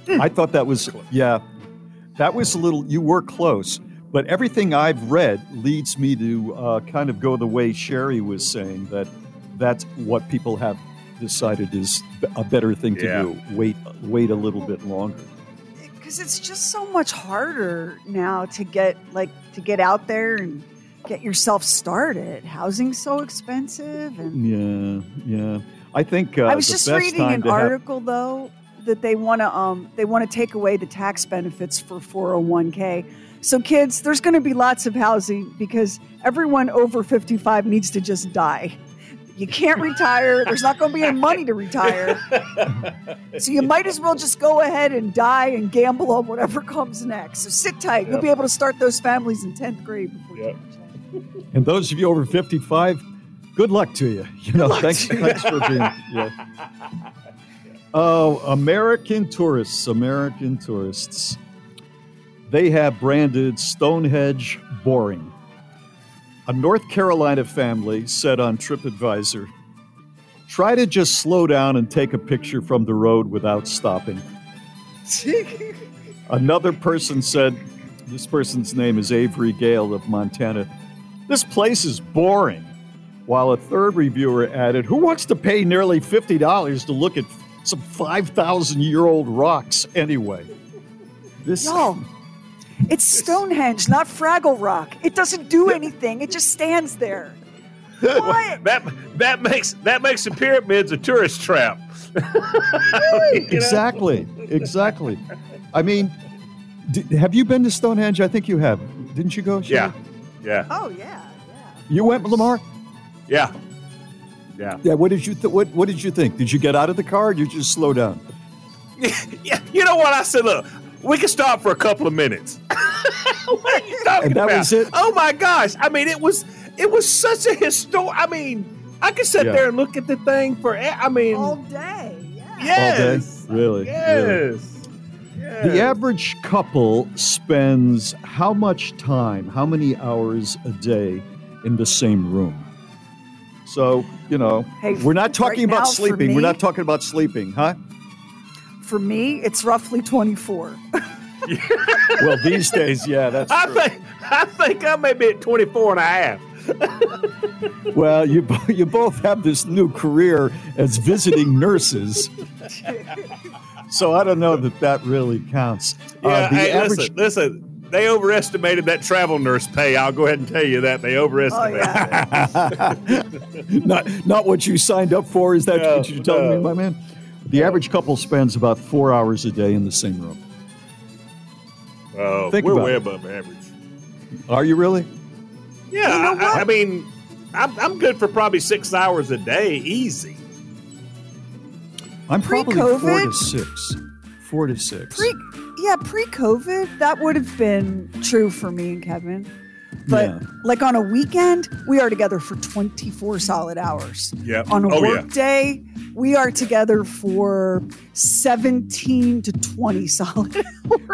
S3: I thought that was, yeah, that was a little, you were close. But everything I've read leads me to uh, kind of go the way Sheri was saying that that's what people have decided is a better thing to
S5: Yeah.
S3: do. Wait, wait a little bit longer.
S4: Because it's just so much harder now to get like to get out there and get yourself started. Housing's so expensive, and
S3: Yeah, yeah. I think uh,
S4: I was just reading an
S3: have-
S4: article though that they want to um they want to take away the tax benefits for 401k. So kids, there's going to be lots of housing because everyone over 55 needs to just die. You can't retire. There's not going to be any money to retire. (laughs) So you might as well just go ahead and die and gamble on whatever comes next. So sit tight. You'll be able to start those families in 10th grade before you
S3: And those of you over 55, good luck to you. You know, thanks,
S4: you.
S3: thanks for being. Yeah. (laughs) Oh, American tourists, American tourists. They have branded Stonehenge boring. A North Carolina family said on TripAdvisor try to just slow down and take a picture from the road without stopping. (laughs) Another person said, this person's name is Avery Gale of Montana. This place is boring. While a third reviewer added, Who wants to pay nearly $50 to look at some 5,000 year old rocks anyway? This.
S4: Y'all, it's Stonehenge, not Fraggle Rock. It doesn't do anything. It just stands there. (laughs) What?
S5: that that makes that makes the pyramids a tourist trap. (laughs) You?
S3: Exactly. Exactly. I mean, d- have you been to Stonehenge? I think you have. Didn't you go? Sheri?
S5: Yeah, yeah,
S4: Oh yeah.
S3: You went, Lamar?
S5: yeah, yeah.
S3: Yeah. What did you th- what What did you think? Did you get out of the car? Or did you just slow down? (laughs)
S5: yeah. You know what I said? Look, we can stop for a couple of minutes. (laughs) what are you talking
S3: And that
S5: about?
S3: was it?
S5: Oh my gosh! I mean, it was it was such a historic. I mean, I could sit
S3: Yeah.
S5: there and look at the thing for. I mean,
S4: All day. Yeah.
S5: yes,
S3: All day? Really? Really?
S5: yes.
S3: The average couple spends how much time, how many hours a day in the same room? So, you know,
S4: Hey,
S3: we're not talking
S4: right
S3: about
S4: now, for
S3: sleeping. We're not talking about sleeping, huh?
S4: For me, it's roughly 24. (laughs)
S3: Well, these days, yeah, that's
S5: I
S3: true.
S5: think I think I may be at 24 and a half.
S3: Well, you you both have this new career as visiting nurses. So I don't know that that really counts.
S5: Yeah,
S3: Uh, the
S5: hey,
S3: average
S5: listen, listen. They overestimated that travel nurse pay. I'll go ahead and tell you that they
S4: Oh,
S5: overestimated. (laughs) (laughs)
S3: not not what you signed up for. Is that
S5: No,
S3: what you're telling me, my man? The average couple spends about four hours a day in the same room.
S5: Oh,
S3: Think
S5: we're way
S3: it.
S5: above average.
S3: Are you really?
S5: Yeah,
S4: You know
S5: I- I, mean, I'm, I'm good for probably six hours a day, easy.
S3: I'm probably four to
S4: Pre-COVID?
S3: six. Four to six.
S4: Pre, yeah, pre-COVID, that would have been true for me and Kevin. But
S3: Yeah.
S4: like on a weekend, we are together for 24 solid hours.
S5: Yep.
S4: On a
S5: Oh,
S4: work
S5: yeah.
S4: day, we are together for 17 to 20 (laughs) solid hours.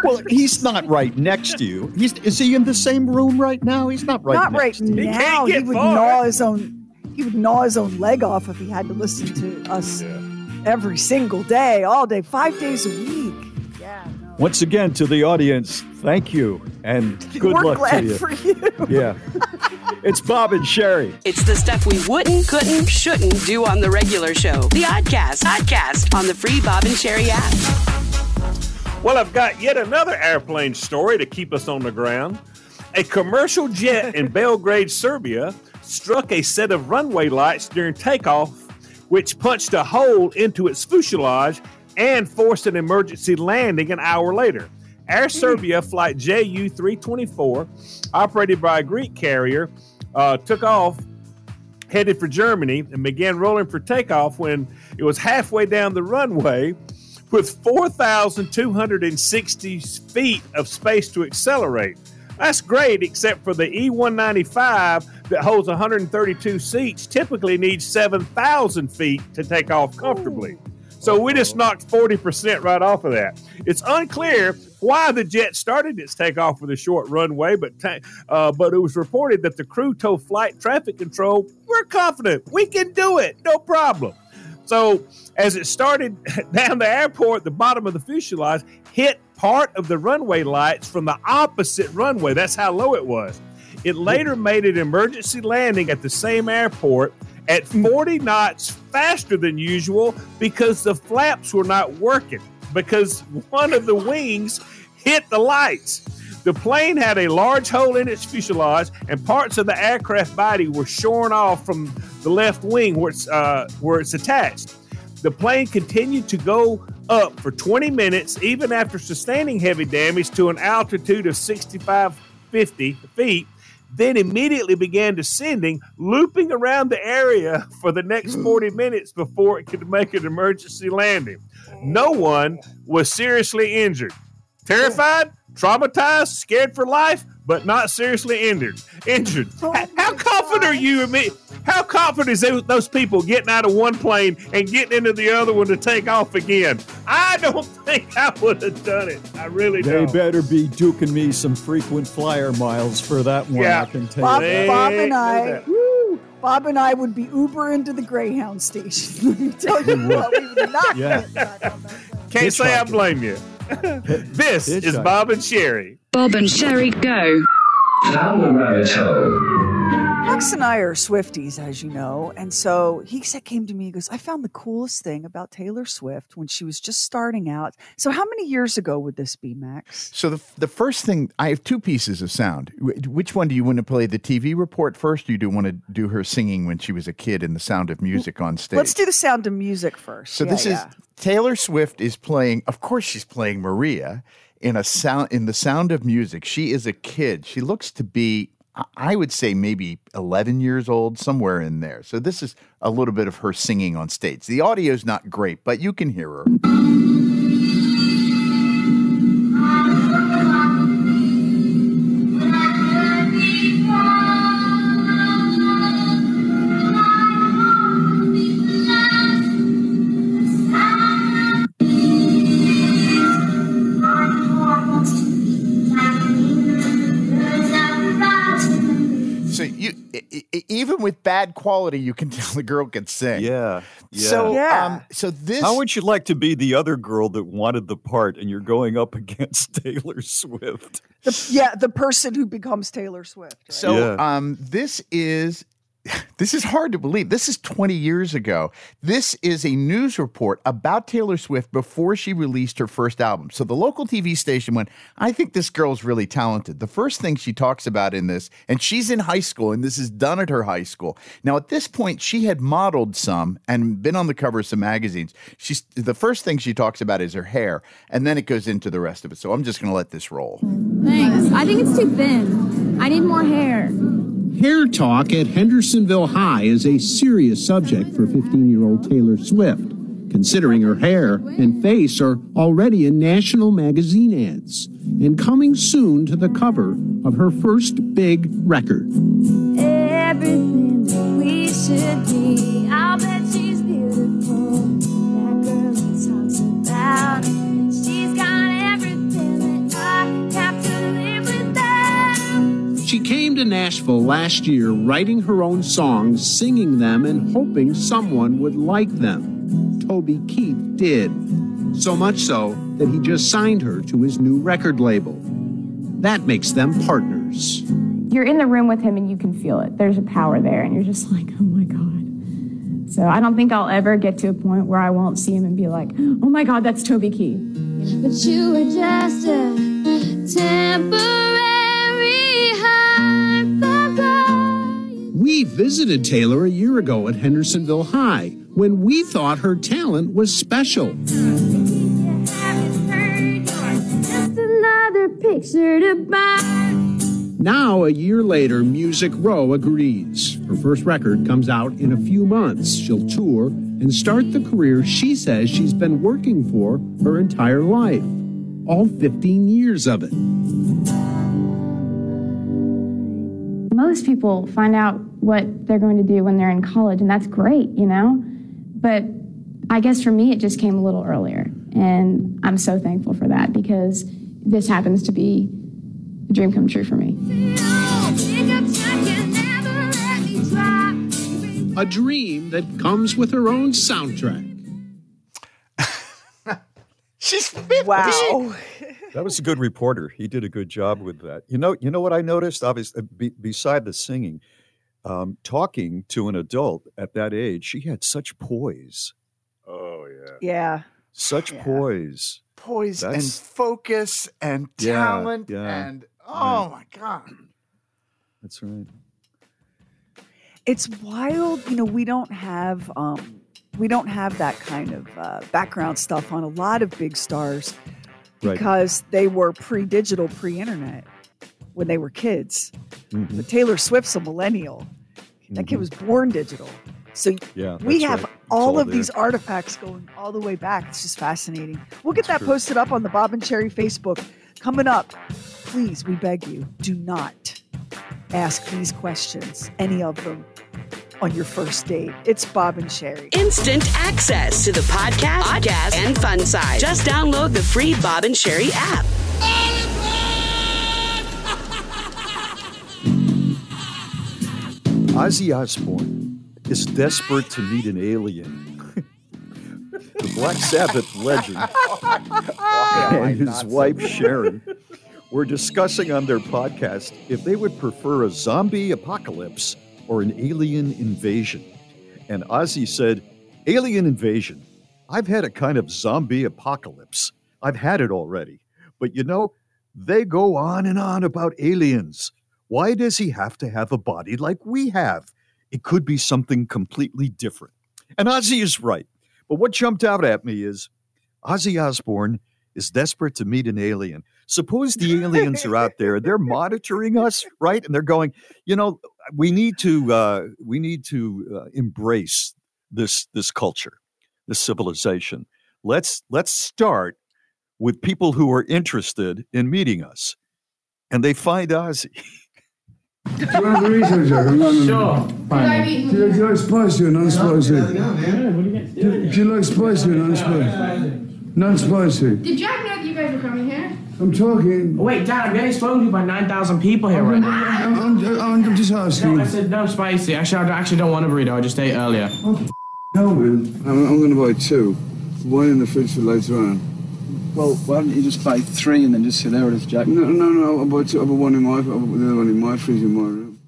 S3: Well, he's not right next to you. He's is he in the same room right now? He's not right.
S4: Not
S3: next
S4: right
S3: to you.
S4: now. He
S5: get
S4: would
S5: far.
S4: gnaw his own. He would gnaw his own leg off if he had to listen to us every single day, all day, five days a week. Yeah, no.
S3: Once again, to the audience, thank you and good
S4: We're
S3: luck
S4: glad
S3: to you.
S4: for you. (laughs)
S3: yeah, it's Bob and Sheri.
S8: It's the stuff we wouldn't, couldn't, shouldn't do on the regular show. The Oddcast, Podcast on the free Bob and Sheri app.
S5: Well, I've got yet another airplane story to keep us on the ground. A commercial jet in (laughs) Belgrade, Serbia, struck a set of runway lights during takeoff, which punched a hole into its fuselage and forced an emergency landing an hour later. Air Serbia flight JU 324, operated by a Greek carrier, uh, took off headed for Germany and began rolling for takeoff when it was halfway down the runway with 4,260 feet of space to accelerate. That's great, except for the E E195 that holds 132 seats typically needs 7,000 feet to take off comfortably. So we just knocked 40% right off of that. It's unclear why the jet started its takeoff with a short runway, but ta- uh, but it was reported that the crew told flight traffic control, "We're confident we can do it, no problem." So as it started (laughs) down the airport, the bottom of the fuselage hit part of the runway lights from the opposite runway. That's how low it was. It later made an emergency landing at the same airport at 40 knots faster than usual because the flaps were not working because one of the wings hit the lights. The plane had a large hole in its fuselage, and parts of the aircraft body were shorn off from the left wing where it's, uh, where it's attached. The plane continued to go up for 20 minutes, even after sustaining heavy damage to an altitude of 6550 feet, then immediately began descending, looping around the area for the next hmm. 40 minutes before it could make an emergency landing. No one was seriously injured. Terrified, traumatized, scared for life, but not seriously injured. Injured. How, confident are you? How confident is those, those people getting out of one plane and getting into the other one to take off again? I don't (laughs) think I would have done it. I really
S3: They
S5: don't.
S3: They better be duking me some frequent flyer miles for that one.
S5: Yeah.
S3: I can tell
S4: Bob,
S3: you.
S4: Bob and I, woo, Bob and I would be Uber into the Greyhound station. (laughs) Let me tell you what, we would not (laughs)
S3: Yeah.
S4: get that on that.
S5: Can't say I blame you. this is Bob and Sheri.
S8: Bob and Sheri go.
S14: Down the rabbit hole.
S4: Max and I are Swifties, as you know, and so he said, came to me. He goes, "I found the coolest thing about Taylor Swift when she was just starting out." So, how many years ago would this be, Max?
S6: So the the first thing I have two pieces of sound. Which one do you want to play? The TV report first, or do you do want to do her singing when she was a kid in the Sound of Music on stage?
S4: Let's do the Sound of Music first.
S6: So
S4: Yeah,
S6: this
S4: yeah.
S6: is Taylor Swift is playing. Of course, she's playing Maria in a sound in the Sound of Music. She is a kid. She looks to be, I- would say, maybe eleven years old, somewhere in there. So this is a little bit of her singing on stage. The audio is not great, but you can hear her. Even with bad quality, you can (laughs) tell the girl can sing.
S3: Yeah. yeah.
S6: So,
S4: Yeah.
S6: um, so this.
S3: How would you like to be the other girl that wanted the part and you're going up (laughs) against Taylor Swift?
S4: The, yeah, the person who becomes Taylor Swift. right?
S6: So
S3: Yeah.
S6: um, this is (laughs) this is hard to believe. This is 20 years ago. This is a news report about Taylor Swift before she released her first album. So the local TV station went, I think this girl's really talented. The first thing she talks about in this, and she's in high school, and this is done at her high school. Now, at this point, she had modeled some and been on the cover of some magazines. She's the first thing she talks about is her hair, and then it goes into the rest of it. So I'm just going to let this roll.
S15: Thanks. I think it's too thin. I need more hair.
S16: Hair talk at Hendersonville High is a serious subject for 15 year old Taylor Swift, considering her hair and face are already in national magazine ads and coming soon to the cover of her first big record.
S15: Everything we should be. I'll bet she's beautiful. That girl talks about it.
S16: She came to Nashville last year writing her own songs, singing them, and hoping someone would like them. Toby Keith did. So much so that he just signed her to his new record label. That makes them partners.
S15: You're in the room with him and you can feel it. There's a power there, and you're just (laughs) like, oh my God. So I don't think I'll ever get to a point where I won't see him and be like, oh my God, that's Toby Keith. But you were just a temporary
S16: We visited Taylor a year ago at Hendersonville High when we thought her talent was special. Now, a year later, Music Row agrees. Her first record comes out in a few months. She'll tour and start the career she says she's been working for her entire life. All 15 years of it.
S15: Most people find out what they're going to do when they're in college, and that's great, you know? But I guess for me, it just came a little earlier. And I'm so thankful for that because this happens to be a dream come true for me.
S16: A a dream that comes with her own soundtrack. (laughs)
S6: She's 50.
S4: Wow.
S3: That was a good reporter. He did a good job with that. You know, you know what I noticed? Obviously, uh, be, beside the singing, um, talking to an adult at that age, she had such poise,
S5: Oh yeah.
S4: Yeah.
S3: such poise.
S6: Poise and focus and talent
S3: yeah,
S6: and oh my god.
S3: That's right.
S4: It's wild, you know, we don't have um we don't have that kind of uh, background stuff on a lot of big stars
S3: Right.
S4: because they were pre-digital, pre-internet when they were kids.
S3: Mhm.
S4: But Taylor Swift's a millennial. That kid
S3: Mhm.
S4: was born digital. So
S3: Yeah,
S4: we have
S3: right.
S4: All
S3: all
S4: of
S3: there.
S4: these artifacts going all the way back. It's just fascinating. We'll get that
S3: true.
S4: posted up on the Bob and Sheri Facebook. Coming up, please, we beg you, do not ask these questions, any of them, on your first date. It's Bob and Sheri.
S8: Instant access to the podcast, podcast, and fun side. Just download the free Bob and Sheri app.
S3: Ozzy Osbourne is desperate to meet an alien. the Black Sabbath legend (laughs) and his wife Sharon were discussing on their podcast if they would prefer a zombie apocalypse or an alien invasion. And Ozzy said, Alien invasion. I've had a kind of zombie apocalypse. I've had it already. But you know, they go on and on about aliens. Why does he have to have a body like we have? It could be something completely different. And Ozzy is right. But what jumped out at me is Ozzy Osbourne is desperate to meet an alien. Suppose the aliens are out there, they're monitoring us, right? And they're going, you know, we need to uh, we need to uh, embrace this this culture, this civilization. Let's let's start with people who are interested in meeting us. And they find Ozzy. (laughs)
S17: Do you want the researcher? No, no, no.
S9: Sure.
S17: Fine. Do you, do you like spicy or non-spicy? Do, do you like spicy or non-spicy? Non-spicy.
S9: Did Jack know that you guys were coming here?
S17: I'm talking.
S18: Oh, wait, Dad, I'm getting spoken to by 9,000 people here right now.
S17: I'm, I'm, I'm, I'm just asking.
S18: No, I said no spicy. Actually, I actually don't want a burrito. I just ate earlier.
S17: Oh, hell, man. I'm, I'm going to buy two. One in the fridge for later on.
S19: Well, why don't you just buy three and then just say there it is, Jack?
S17: No, no, no. I'll buy two. I'll buy one in my. I'll put the other one in my fridge in my room.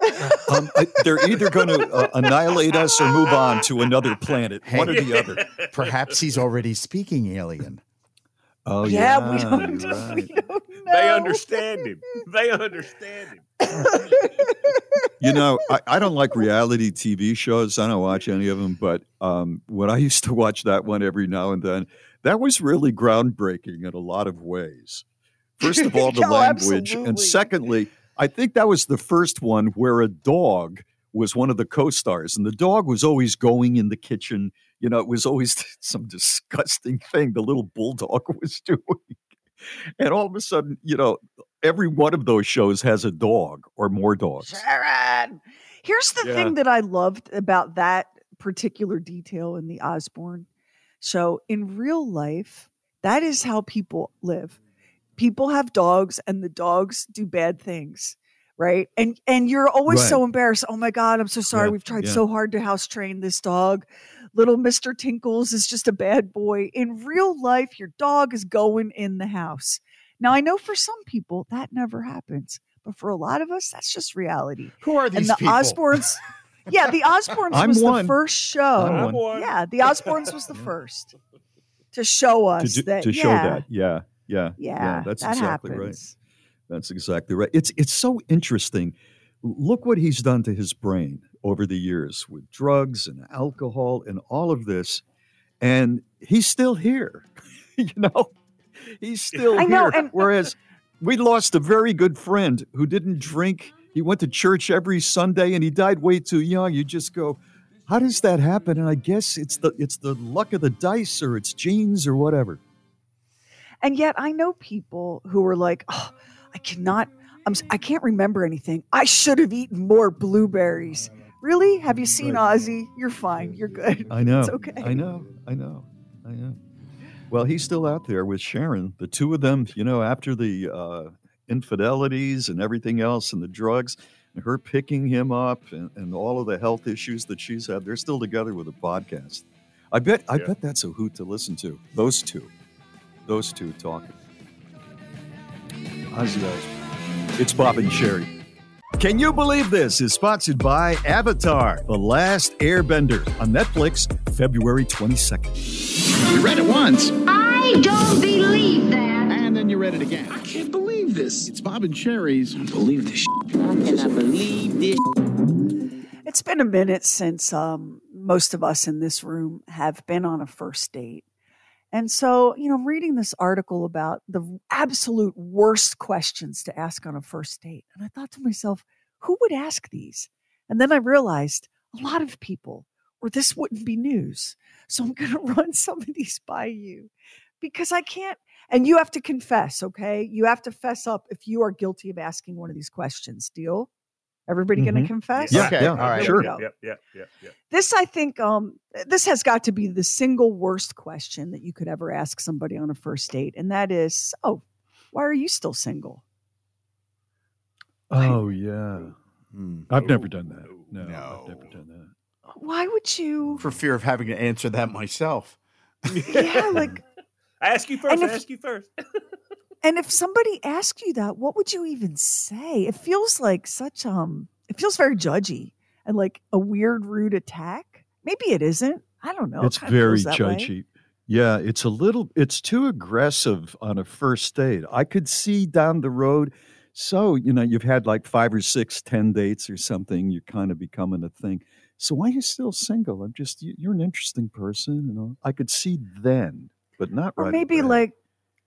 S17: (laughs)
S3: Um, I- they're either going to uh, annihilate us or move on to another planet, one or the other. (laughs)
S6: Perhaps he's already speaking alien.
S3: Oh
S4: Yeah,
S3: yeah,
S4: we don't-
S3: you're right.
S5: They understand him. They understand him.
S3: You know, I, I don't like reality TV shows. I don't watch any of them. But um, when I used to watch that one every now and then, that was really groundbreaking in a lot of ways. First of all, (laughs) the
S4: Oh,
S3: language,
S4: absolutely.
S3: and secondly, I think that was the first one where a dog was one of the co-stars, and the dog was always going in the kitchen. You know, it was always (laughs) some disgusting thing the little bulldog (laughs) was doing. And all of a sudden, you know, every one of those shows has a dog or more dogs.
S4: Sharon. Here's the
S3: Yeah.
S4: thing that I loved about that particular detail in the Osbourne show. In real life, that is how people live. People have dogs and the dogs do bad things. Right. And and you're always so embarrassed. Oh my God, I'm so sorry.
S3: Yeah,
S4: We've tried
S3: yeah.
S4: so hard to house train this dog. Little Mr. Tinkles is just a bad boy. In real life, your dog is going in the house. Now I know for some people that never happens, but for a lot of us, that's just reality.
S6: Who are these And
S4: the
S6: people?
S4: Osbournes, (laughs) yeah, the Osbournes
S3: I'm
S4: was
S3: one.
S4: the first show.
S3: I'm one.
S4: Yeah, the Osbournes was the first to show
S3: to,
S4: us
S3: do-
S4: that.
S3: to show
S4: yeah,
S3: that. Yeah, yeah,
S4: Yeah,
S3: That's
S4: that
S3: exactly right.
S4: happens.
S3: That's exactly right. It's it's so interesting. Look what he's done to his brain over the years with drugs and alcohol and all of this, and he's still here. (laughs) you know, he's still
S4: I know,
S3: here.
S4: and-
S3: Whereas we lost a very good friend who didn't drink. He went to church every Sunday, and he died way too young. You just go. How does that happen? And I guess it's the it's the luck of the dice, or it's genes, or whatever.
S4: And yet, I know people who are like, "Oh, I cannot. I'm. I can't remember anything. I should have eaten more blueberries." Really? Have you seen Ozzy? You're fine. You're good.
S3: I know.
S4: It's okay.
S3: I know. I know. I know. Well, he's still out there with Sharon. The two of them, you know, after the uh, infidelities and everything else and the drugs, and her picking him up and, and all of the health issues that she's had. They're still together with a podcast. I bet I
S5: Yeah.
S3: bet that's a hoot to listen to. Those two. Those two talking. Ozzy Osbourne. It's Bob and Sheri. Can you believe this is sponsored by Avatar, The Last Airbender on Netflix, February 22nd.
S2: You read it once,
S20: I don't believe that.
S2: and then you read it again. I can't believe this. It's Bob and Sheri's. believe this.
S20: I cannot believe this.
S4: It's been a minute since um, most of us in this room have been on a first date. And so, you know, reading this article about the absolute worst questions to ask on a first date, and I thought to myself, who would ask these? And then I realized a lot of people, or this wouldn't be news. So I'm going (laughs) to run some of these by you because I can't. And you have to confess, okay? You have to fess up if you are guilty of asking one of these questions. Deal? Everybody going to confess?
S3: Yeah, Okay, yeah, all right. Sure.
S4: we go.
S5: Yep, yep, yep, yep.
S4: This, I think, um, this has got to be the single worst question that you could ever ask somebody on a first date, and that is, "Oh, why are you still single?"
S3: Oh, yeah. I've never done that. No, I've never done that.
S4: Why would you?
S6: For fear of having to answer that myself.
S4: Yeah, like, (laughs)
S5: I ask you first.
S4: And
S5: I
S4: if-
S5: ask you first. (laughs)
S4: and if somebody asked you that, what would you even say? It feels like such um, it feels very judgy and like a weird, rude attack. Maybe it isn't. I don't know.
S3: It's
S4: kinda
S3: very
S4: feels that way.
S3: judgy. Yeah, it's a little, it's too aggressive on a first date. I could see down the road. So, you know, you've had like five or six, ten dates or something. You're kind of becoming a thing. So why are you still single? I'm just, you- you're an interesting person. You know, I could see then, but not
S4: or
S3: right.
S4: maybe
S3: away.
S4: like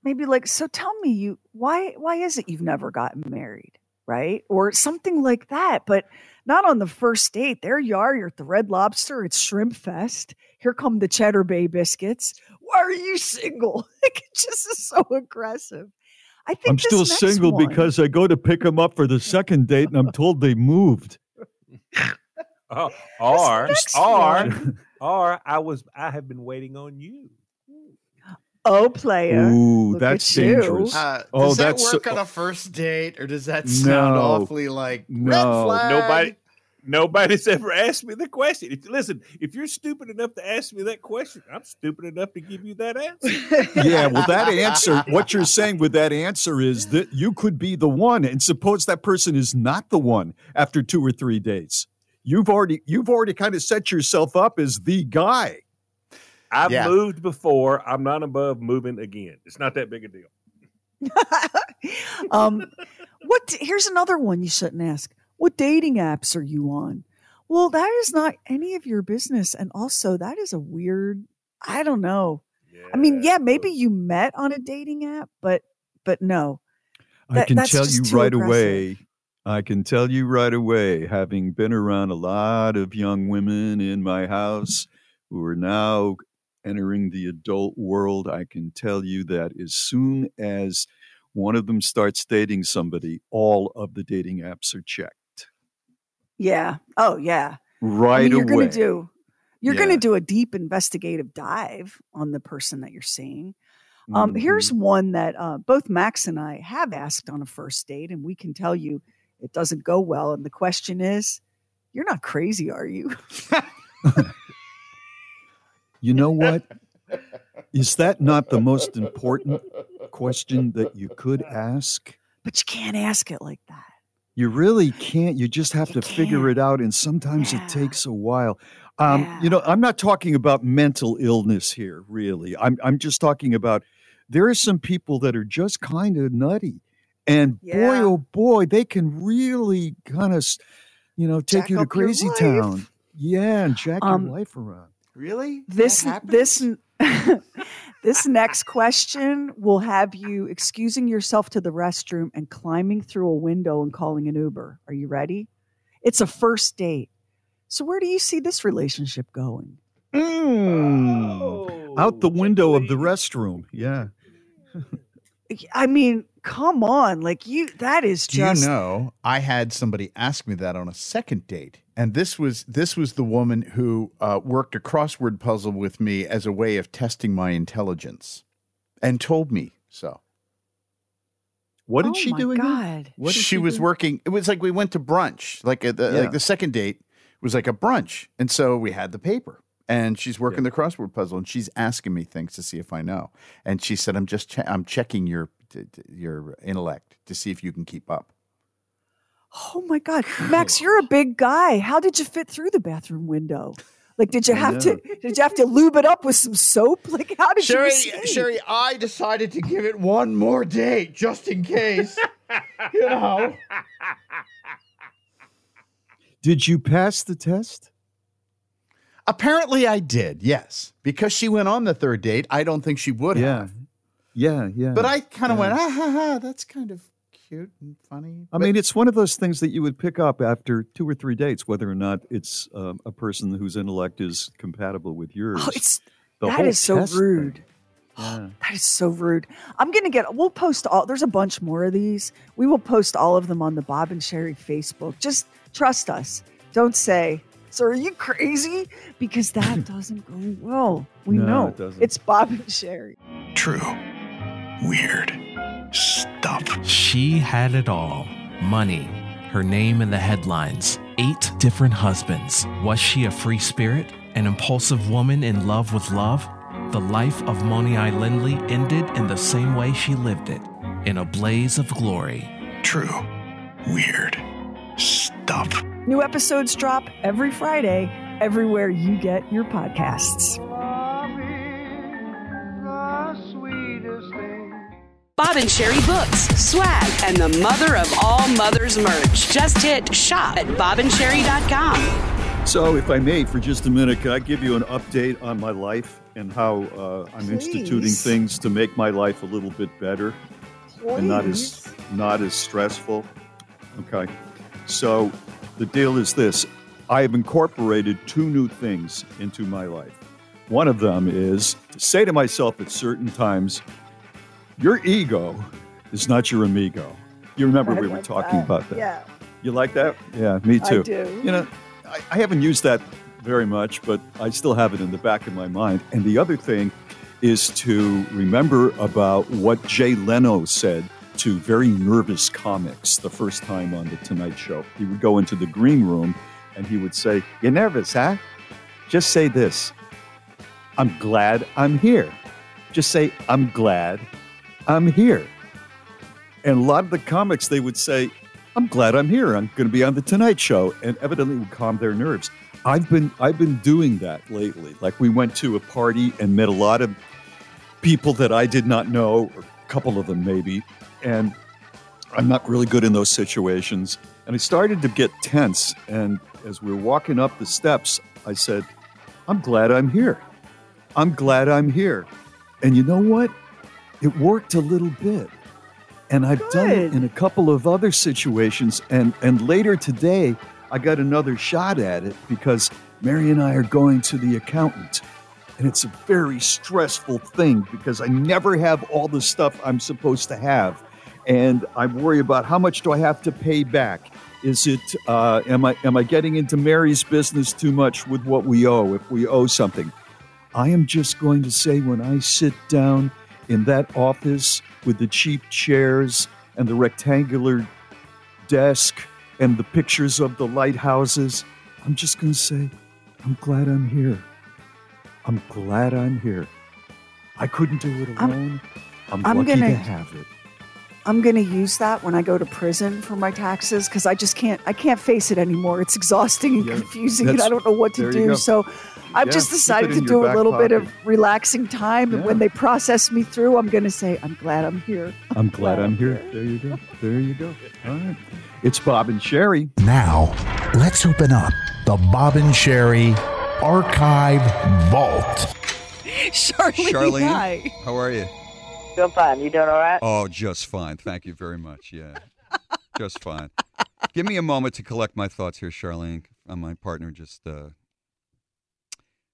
S4: maybe like so tell me you why why is it you've never gotten married right or something like that but not on the first date there you are you're at the red lobster it's shrimp fest here come the cheddar bay biscuits why are you single (laughs) like it just is so aggressive i think
S3: I'm still single
S4: one-
S3: because I go to pick them up for the second date and I'm (laughs) told they moved.
S5: Oh, or or
S4: one.
S5: or I was I have been waiting on you.
S4: Oh player
S3: Ooh,
S4: Look
S3: that's
S4: at
S3: dangerous.
S6: Uh, does
S3: oh,
S6: that
S3: that's
S6: work
S3: so-
S6: on a first date, or does that sound
S3: No.
S6: awfully like red
S3: No.
S6: flag?
S5: Nobody nobody's (laughs) ever asked me the question. If listen, if you're stupid enough to ask me that question, I'm stupid enough to give you that answer. (laughs)
S3: yeah, well, that answer, what you're saying with that answer is that you could be the one, and suppose that person is not the one after two or three dates. You've already, you've already kind of set yourself up as the guy.
S5: I've
S6: Yeah.
S5: moved before. I'm not above moving again. It's not that big a deal. (laughs)
S4: um, what? Here's another one you shouldn't ask. What dating apps are you on? Well, that is not any of your business, and also that is a weird. I don't know. I mean, yeah, maybe you met on a dating app, but but no.
S3: I
S4: That-
S3: can tell you right
S4: aggressive.
S3: away. I can tell you right away, having been around a lot of young women in my house who are now entering the adult world, I can tell you that as soon as one of them starts dating somebody, all of the dating apps are checked
S4: Yeah. Oh, yeah.
S3: right
S4: I mean, you're
S3: away.
S4: gonna do. You're
S3: Yeah.
S4: gonna do a deep investigative dive on the person that you're seeing. Um, Here's
S3: Mm-hmm.
S4: one that uh, both Max and I have asked on a first date, and we can tell you it doesn't go well. And the question is, "You're not crazy, are you?" (laughs)
S3: You know what? Is that not the most important question that you could ask?
S4: But you can't ask it like that.
S3: You really can't. You just have to figure it out. And sometimes it takes a while. Um, You know, I'm not talking about mental illness here, really. I'm, I'm just talking about there are some people that are just kind of nutty. And boy, oh boy, they can really kind of, you know, take
S4: Jack
S3: you to crazy town. Yeah, and jack
S4: Um,
S3: your life around.
S6: Really?
S4: This this (laughs) this next question will have you excusing yourself to the restroom and climbing through a window and calling an Uber. Are you ready? It's a first date. So where do you see this relationship going?
S3: Mm. Out the window of the restroom. Yeah. (laughs)
S4: I mean, come on, like you that is
S6: Do
S4: just
S6: you know I had somebody ask me that on a second date, and this was this was the woman who uh, worked a crossword puzzle with me as a way of testing my intelligence, and told me so.
S3: What did
S4: Oh
S3: she
S4: my
S3: do again?
S4: God.
S3: What did
S6: she,
S3: she
S6: was
S3: do?
S6: working. It was like we went to brunch. Like a, the,
S3: Yeah.
S6: like the second date was like a brunch, and so we had the paper. And she's working the crossword puzzle, and she's asking me things to see if I know. And she said, "I'm just che- I'm checking your t- t- your intellect to see if you can keep up."
S4: Oh my God, (sighs) Max, you're a big guy. How did you fit through the bathroom window? Like, did you have to? Did you have to lube it up with some soap? (laughs) Like, how did
S6: Sheri,
S4: you? escape?
S6: Sheri, I decided to give it one more date just in case. you know. (laughs)
S3: Did you pass the test?
S6: Apparently, I did. Yes, because she went on the third date. I don't think she would
S3: Yeah.
S6: have.
S3: Yeah, yeah.
S6: But I kind of
S3: yeah.
S6: went, ah ha ha. That's kind of cute and funny.
S3: I mean, it's one of those things that you would pick up after two or three dates, whether or not it's um, a person whose intellect is compatible with yours.
S4: Oh, it's
S3: The
S4: that
S3: whole
S4: is so
S3: test thing.
S4: rude.
S3: Yeah.
S4: That is so rude. I'm gonna get. We'll post all. There's a bunch more of these. We will post all of them on the Bob and Sheri Facebook. Just trust us. Don't say, "So are you crazy?" Because that (laughs) doesn't go well. We
S3: No,
S4: know
S3: it doesn't.
S4: it's Bob and Sheri.
S21: True. Weird. Stuff.
S22: She had it all money, her name in the headlines, eight different husbands. Was she a free spirit? An impulsive woman in love with love? The life of Moni I Lindley ended in the same way she lived it, in a blaze of glory.
S21: True. Weird. Stuff.
S4: New episodes drop every Friday, everywhere you get your podcasts.
S8: Bob and Sheri books, swag, and the mother of all mothers merch. Just hit shop at bobandsheri.com.
S3: So, if I may, for just a minute, can I give you an update on my life and how uh, I'm instituting things to make my life a little bit better and not as not as stressful? Okay. So, the deal is this: I have incorporated two new things into my life. One of them is to say to myself at certain times, "Your ego is not your amigo." You remember
S4: I
S3: we were talking
S4: that.
S3: about that.
S4: Yeah.
S3: You like that? Yeah, me too.
S4: I do.
S3: You know, I, I haven't used that very much, but I still have it in the back of my mind. And the other thing is to remember about what Jay Leno said to very nervous comics the first time on The Tonight Show. He would go into the green room and he would say, You're nervous, huh? Just say this I'm glad I'm here. Just say, I'm glad I'm here. And a lot of the comics, they would say, I'm glad I'm here. I'm going to be on the Tonight Show, and evidently would calm their nerves. I've been I've been doing that lately. Like we went to a party and met a lot of people that I did not know, a couple of them maybe, and I'm not really good in those situations. And I started to get tense. And as we were walking up the steps, I said, "I'm glad I'm here. I'm glad I'm here." And you know what? It worked a little bit and I've done it in a couple of other situations. And and later today, I got another shot at it because Mary and I are going to the accountant, and it's a very stressful thing because I never have all the stuff I'm supposed to have, and I worry about how much do I have to pay back. Is it uh, am I am I getting into Mary's business too much with what we owe? If we owe something, I am just going to say when I sit down in that office with the cheap chairs and the rectangular desk and the pictures of the lighthouses, I'm just going to say, I'm glad I'm here. I'm glad I'm here. I couldn't do it alone. I'm,
S4: I'm
S3: lucky
S4: gonna-
S3: to have it.
S4: I'm going to use that when I go to prison for my taxes because I just can't. I can't face it anymore. It's exhausting and
S3: Yeah,
S4: confusing, and I don't know what to do. So, I've
S3: Yeah,
S4: just decided to do a
S3: back
S4: little bit of relaxing time, and when they process me through, I'm going to say, "I'm glad I'm here."
S3: I'm glad I'm here. (laughs) There you go. There you go. All right. It's Bob and Sheri.
S6: Now, let's open up the Bob and Sheri Archive Vault.
S4: Charlene,
S23: Charlene,
S4: hi.
S23: how are you?
S24: Doing fine. You doing all right?
S23: Oh, just fine. Thank you very much. Yeah, (laughs) just fine. Give me a moment to collect my thoughts here, Charlene. Uh, my partner just uh,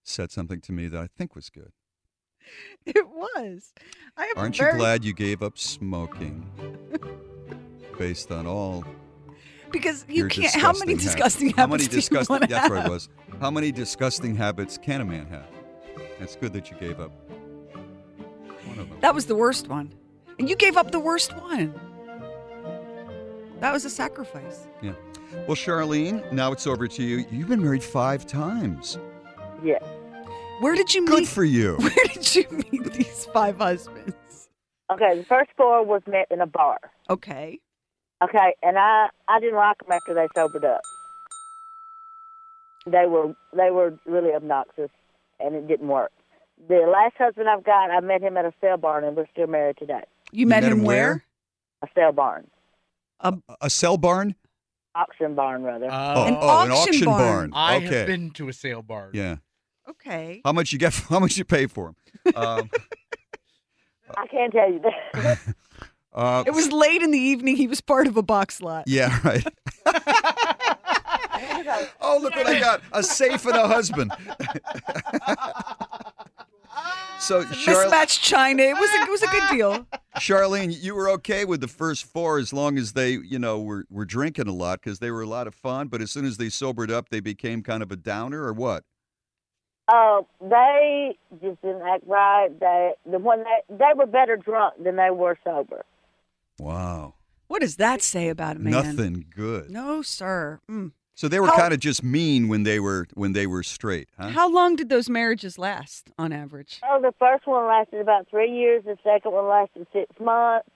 S23: said something to me that I think was good. (laughs)
S4: It was. I have a
S23: Aren't
S4: very-
S23: you glad you gave up smoking (laughs) based on all
S4: Because you
S23: your
S4: can't. How many
S23: disgusting
S4: disgusting
S23: habits? How many
S4: habits do you
S23: disgusting?
S4: wanna
S23: That's what it was. How many disgusting habits can a man have? It's good that you gave up one of them.
S4: That was the worst one, and you gave up the worst one. That was a sacrifice.
S23: Yeah. Well, Charlene, now it's over to you. You've been married five times.
S24: Yes.
S4: Where did you meet?
S23: Good for you. (laughs)
S4: Where did you meet these five husbands?
S24: Okay, the first four was met in a bar.
S4: Okay.
S24: Okay, and I I didn't like them after they sobered up. They were they were really obnoxious, and it didn't work. The last husband I've got, I met him at a sale barn, and we're still married today.
S4: You, met, him where?
S24: A sale barn,
S23: A sale barn?
S24: auction barn, rather.
S23: oh,
S4: An
S23: oh, an
S4: auction
S23: auction
S4: barn.
S23: barn.
S25: I
S23: okay.
S25: have been to a sale barn.
S23: Yeah.
S4: Okay.
S23: How much you get? (laughs) How much you pay for them? Um, (laughs)
S24: I can't tell you that. (laughs)
S23: uh,
S4: It was late in the evening. He was part of a box lot.
S23: Yeah, right. oh, look what I got! A safe and a husband. So, Char-
S4: Mismatched China. It was a, it was a good deal. (laughs)
S23: Charlene, you were okay with the first four as long as they, you know, were were drinking a lot because they were a lot of fun. But as soon as they sobered up, they became kind of a downer, or what?
S24: Oh, they just didn't act right. They the one they they were better drunk than they were sober.
S23: Wow,
S4: What does that say about a man?
S23: nothing good.
S4: No, sir. Mm.
S23: So they were
S4: How-
S23: kind of just mean when they were when they were straight, huh?
S4: How long did those marriages last on average?
S24: Oh, the first one lasted about three years. The second one lasted six months.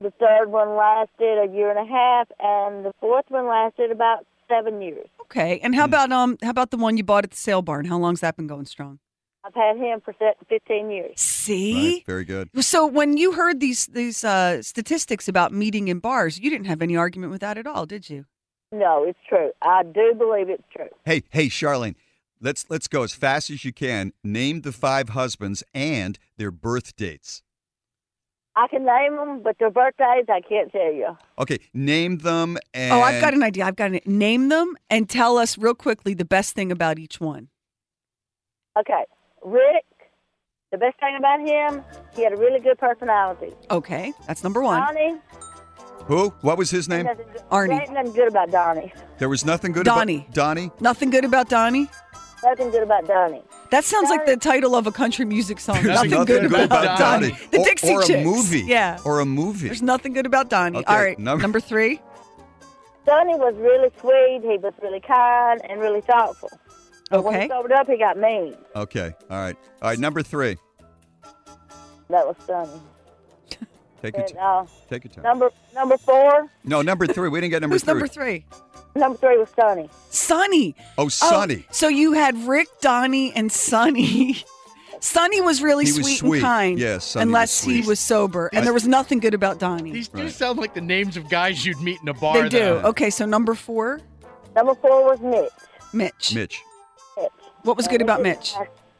S24: The third one lasted a year and a half, and the fourth one lasted about seven years.
S4: Okay. And how about um how about the one you bought at the sale barn? How long's that been going strong?
S24: I've had him for fifteen years.
S4: See?
S23: Right, very good.
S4: So when you heard these these uh, statistics about meeting in bars, you didn't have any argument with that at all, did you?
S24: No, it's true. I do believe it's true.
S23: Hey, hey, Charlene, let's let's go as fast as you can. Name the five husbands and their birth dates.
S24: I can name them, but their birthdays I can't tell you.
S23: Okay, name them and
S4: oh, I've got an idea. I've got to name them and tell us real quickly the best thing about each one.
S24: Okay, Rick. The best thing about him, he had a really good personality.
S4: Okay, that's number one.
S24: Donnie.
S23: Who? What was his name?
S24: nothing good-
S4: Arnie.
S24: there Ain't nothing good about Donnie.
S23: There was nothing good
S4: Donnie.
S23: about Donnie.
S4: Nothing good about Donnie.
S24: Nothing good about Donnie.
S4: That sounds like the title of a country music song.
S23: There's
S4: nothing, good, about, Donnie. The
S23: or,
S4: Dixie
S23: or a
S4: Chicks.
S23: movie.
S4: Yeah.
S23: Or a movie.
S4: There's nothing good about Donnie.
S23: Okay,
S4: All right,
S23: number-
S4: number three.
S24: Donnie was really sweet. He was really kind and really thoughtful. But when
S4: Okay.
S24: he sobered up, he got mean.
S23: Okay. All right. All right. Number three.
S24: That was Donnie.
S23: Take your
S24: And,
S23: t-
S24: uh,
S23: take your time.
S24: number number four.
S23: No, number three. We didn't get number
S4: Who's
S23: three.
S4: number three?
S24: Number three was Sonny.
S4: Sonny.
S23: Oh, Sonny.
S4: so you had Rick, Donnie, and Sonny. (laughs) Sonny was really
S23: He was
S4: sweet,
S23: sweet.
S4: and kind.
S23: Yes, Sonny was
S4: unless he was sober, and
S23: I-
S4: there was nothing good about Donnie.
S25: These do sound like the names of guys you'd meet in a bar.
S4: They do.
S25: though.
S4: Okay, so number four,
S24: Number four was Mitch.
S4: Mitch.
S23: Mitch.
S4: What was good about Mitch?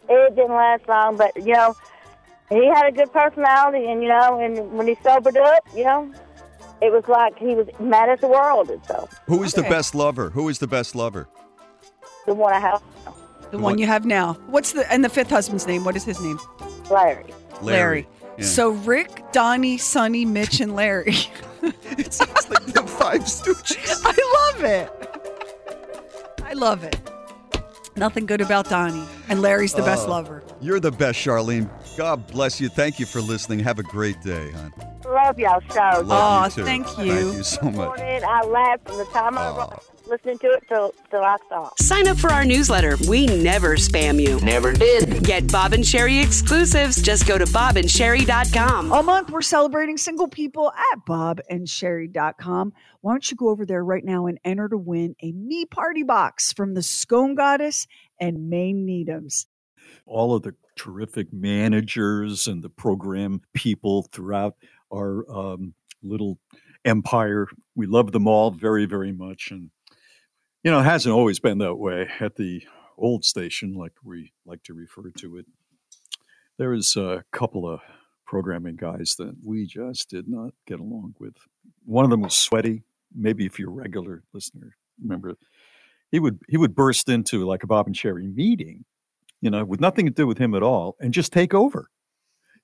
S24: It didn't last long, but you know, he had a good personality, and you know, and when he sobered up, you know, it was like he was mad at the world and so.
S23: Who is the best lover? Who is the best lover?
S24: The one I have,
S4: The one you have now. What's the and the fifth husband's name? What is his name?
S24: Larry.
S23: Larry. Yeah.
S4: So Rick, Donnie, Sonny, Mitch, and Larry. (laughs)
S23: it sounds like the Five Stooges.
S4: I love it. I love it. Nothing good about Donnie, and Larry's the best
S23: Oh,
S4: lover.
S23: You're the best, Charlene. God bless you. Thank you for listening. Have a great day, hon.
S24: Love y'all show.
S23: Love
S4: Aw,
S23: you too.
S4: thank
S23: Thank
S4: you.
S23: you so much.
S24: I laughed from the time I was listening to it till till I stopped.
S8: Sign up for our newsletter. We never spam you. Never did. Get Bob and Sheri exclusives. Just go to bobandsheri.com.
S26: All month, we're celebrating single people at bobandsheri.com. Why don't you go over there right now and enter to win a Me Party Box from the Scone Goddess and Maine Needhams.
S3: all of the terrific managers and the program people throughout our um, little empire. We love them all very, very much. And, you know, it hasn't always been that way at the old station, like we like to refer to it. There was a couple of programming guys that we just did not get along with. One of them was sweaty. Maybe if you're a regular listener, remember he would he would burst into like a Bob and Sheri meeting you know, with nothing to do with him at all, and just take over.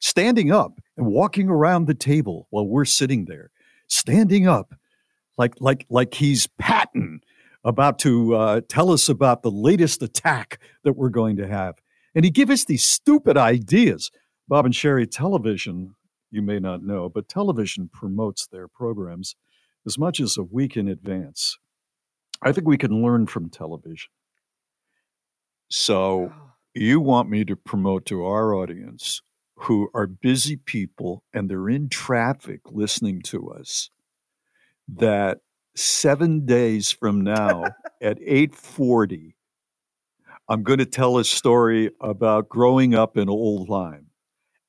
S3: Standing up and walking around the table while we're sitting there, standing up like like like he's Patton about to uh, tell us about the latest attack that we're going to have, and he give us these stupid ideas. Bob and Sheri Television, you may not know, but television promotes their programs as much as a week in advance. I think we can learn from television. So, you want me to promote to our audience who are busy people and they're in traffic listening to us that 7 days from now (laughs) at 8:40 I'm going to tell a story about growing up in Old Lyme.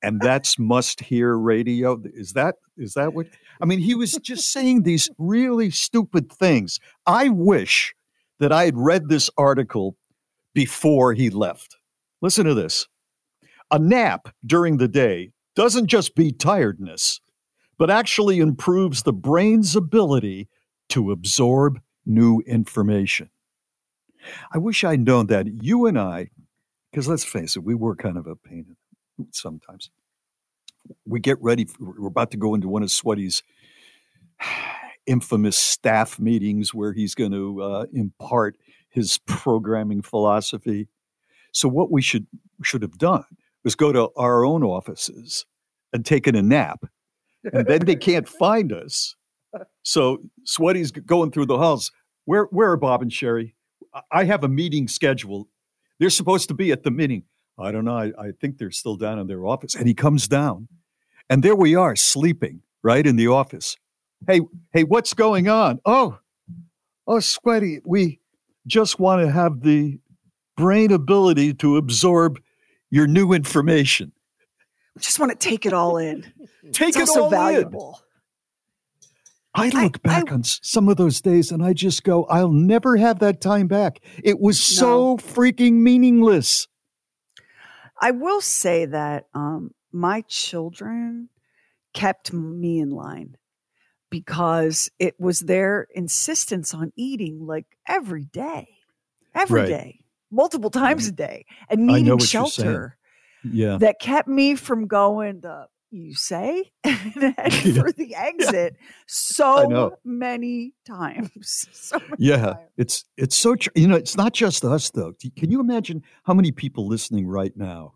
S3: And that's must hear radio. Is that is that what I mean he was just saying these really stupid things. I wish that I had read this article before he left. Listen to this. A nap during the day doesn't just beat tiredness, but actually improves the brain's ability to absorb new information. I wish I'd known that you and I, because let's face it, we were kind of a pain sometimes. We get ready, we're about to go into one of Sweaty's (sighs) infamous staff meetings where he's going to uh, impart his programming philosophy. So what we should should have done was go to our own offices and taken a nap, and then they can't find us. So Sweaty's going through the halls. Where where are Bob and Sheri? I- have a meeting scheduled. They're supposed to be at the meeting. I don't know. I, I think they're still down in their office. And he comes down, and there we are sleeping right in the office. Hey, hey, what's going on? Oh, oh, Sweaty, we just want to have the brain ability to absorb your new information.
S4: We just want to take it all in. (laughs)
S3: Take
S4: it's
S3: it all in.
S4: valuable.
S3: I look back on some of those days and I just go, I'll never have that time back. It was so freaking meaningless.
S4: I will say that um, my children kept me in line because it was their insistence on eating like every day, every day,
S3: Right.
S4: Multiple times a day, and needing
S3: what you're saying.
S4: shelter
S3: Yeah.
S4: that kept me from going the you say (laughs) and (laughs) for the exit so many times. (laughs) So many
S3: Yeah, it's it's so tr- you know it's not just us though. Can you imagine how many people listening right now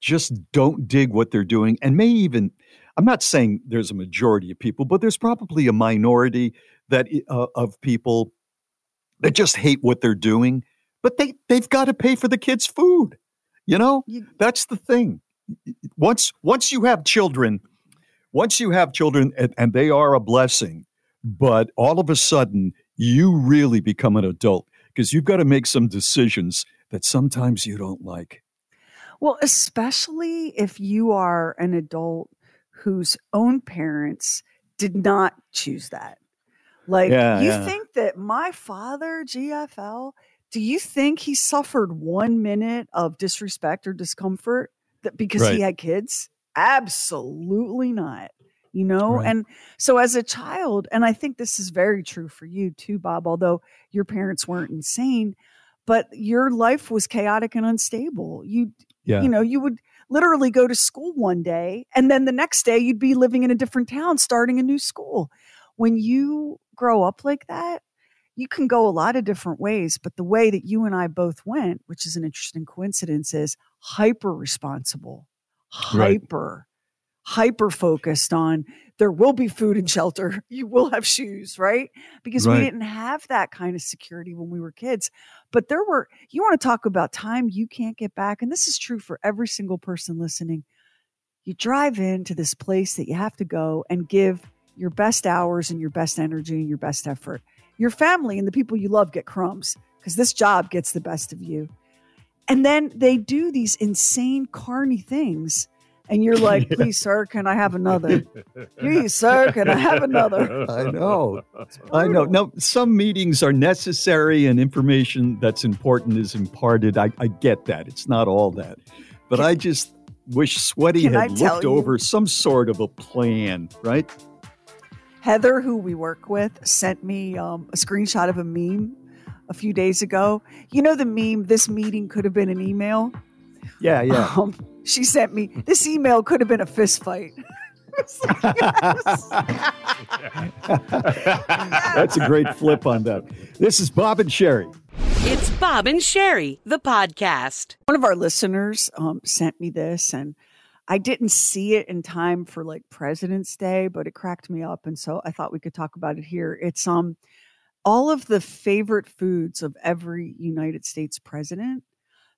S3: just don't dig what they're doing and may even I'm not saying there's a majority of people, but there's probably a minority that uh, of people that just hate what they're doing, but they they've got to pay for the kids' food. You know? That's the thing. Once once you have children, once you have children and, and they are a blessing, but all of a sudden you really become an adult because you've got to make some decisions that sometimes you don't like.
S4: Well, especially if you are an adult whose own parents did not choose that. Like,
S3: Yeah,
S4: you
S3: yeah.
S4: think that my father, GFL, do you think he suffered one minute of disrespect or discomfort that because
S3: Right.
S4: he had kids? Absolutely not. You know,
S3: Right.
S4: and so as a child, and I think this is very true for you too, Bob, although your parents weren't insane, but your life was chaotic and unstable. You
S3: Yeah.
S4: you know, you would literally go to school one day and then the next day you'd be living in a different town starting a new school. When you grow up like that, you can go a lot of different ways, but the way that you and I both went, which is an interesting coincidence, is hyper responsible,
S3: Right.
S4: hyper, hyper focused on there will be food and shelter. (laughs) You will have shoes, right? Because we didn't have that kind of security when we were kids. But there were, you want to talk about time you can't get back. And this is true for every single person listening. You drive into this place that you have to go and give your best hours and your best energy and your best effort. Your family and the people you love get crumbs because this job gets the best of you. And then they do these insane, carny things. And you're like, (laughs) please, sir, can I have another? Please, sir, can I have another?
S3: I know. I know. Now, some meetings are necessary and information that's important is imparted. I, I get that. It's not all that. But I just wish Sweaty
S4: Can I
S3: had looked
S4: you?
S3: over some sort of a plan, right?
S4: Heather, who we work with, sent me um, a screenshot of a meme a few days ago. You know the meme, this meeting could have been an email?
S3: Yeah, yeah.
S4: Um, she sent me, this email could have been a fist fight.
S3: That's a great flip on that. This is Bob and Sheri.
S8: It's Bob and Sheri, the podcast.
S4: One of our listeners um, sent me this, and I didn't see it in time for like President's Day, but it cracked me up, and so I thought we could talk about it here. It's um all of the favorite foods of every United States president.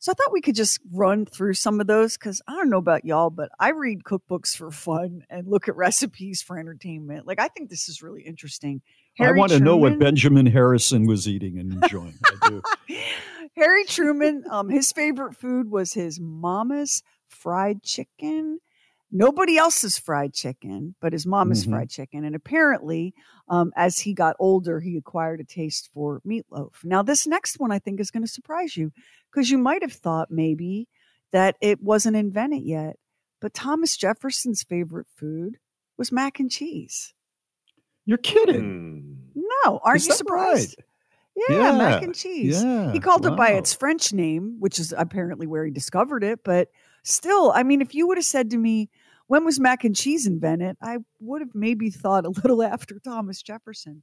S4: So I thought we could just run through some of those because I don't know about y'all, but I read cookbooks for fun and look at (laughs) recipes for entertainment. Like I think this is really interesting.
S3: I want to know what Benjamin Harrison was eating and enjoying. I do. (laughs)
S4: Harry Truman, um, his favorite food was his mama's fried chicken. Nobody else's fried chicken, but his mama's
S3: Mhm.
S4: fried chicken. And apparently, um, as he got older, he acquired a taste for meatloaf. Now, this next one I think is going to surprise you because you might have thought maybe that it wasn't invented yet. But Thomas Jefferson's favorite food was mac and cheese.
S3: You're kidding.
S4: No, aren't
S3: Is
S4: you surprised?
S3: right?
S4: Yeah, mac and cheese.
S3: yeah,
S4: he called it by its French name, which is apparently where he discovered it. But still, I mean, if you would have said to me, when was mac and cheese invented? I would have maybe thought a little (laughs) after Thomas Jefferson.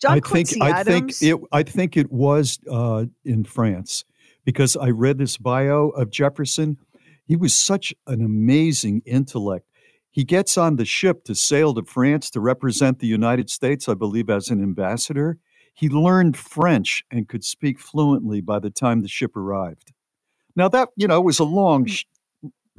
S4: John
S3: I think
S4: Quincy
S3: I
S4: Adams.
S3: think it I think it was uh, in France because I read this bio of Jefferson. He was such an amazing intellect. He gets on the ship to sail to France to represent the United States, I believe, as an ambassador. He learned French and could speak fluently by the time the ship arrived. Now that you know was a long, sh-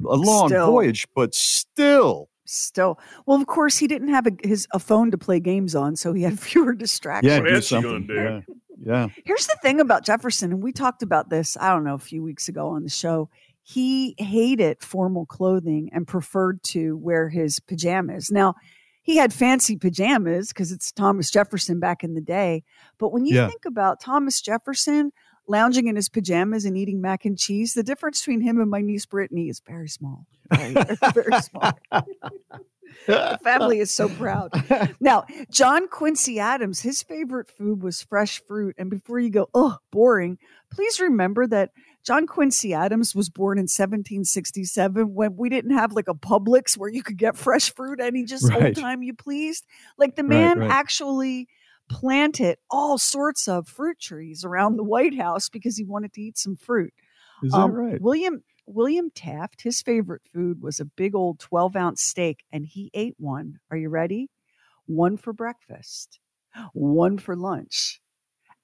S3: a long
S4: Still.
S3: voyage, but still,
S4: Still, well, of course, he didn't have a, his a phone to play games on, so he had (laughs) fewer distractions.
S3: yeah, do something. Yeah, yeah.
S4: Here's the thing about Jefferson, and we talked about this, I don't know, a few weeks ago on the show. He hated formal clothing and preferred to wear his pajamas. Now, he had fancy pajamas because it's Thomas Jefferson back in the day. But when you
S3: Yeah.
S4: think about Thomas Jefferson lounging in his pajamas and eating mac and cheese, the difference between him and my niece Brittany is very small. Very, (laughs) very small. the family is so proud. Now, John Quincy Adams, his favorite food was fresh fruit. And before you go, oh, boring, please remember that John Quincy Adams was born in 1767 when we didn't have like a Publix where you could get fresh fruit any just
S3: Right.
S4: old time you pleased. Like the
S3: Right,
S4: man
S3: right.
S4: actually planted all sorts of fruit trees around the White House because he wanted to eat some fruit.
S3: Is that
S4: Um,
S3: right?
S4: William William Taft, his favorite food was a big old 12 ounce steak, and he ate one. Are you ready? One for breakfast, one for lunch,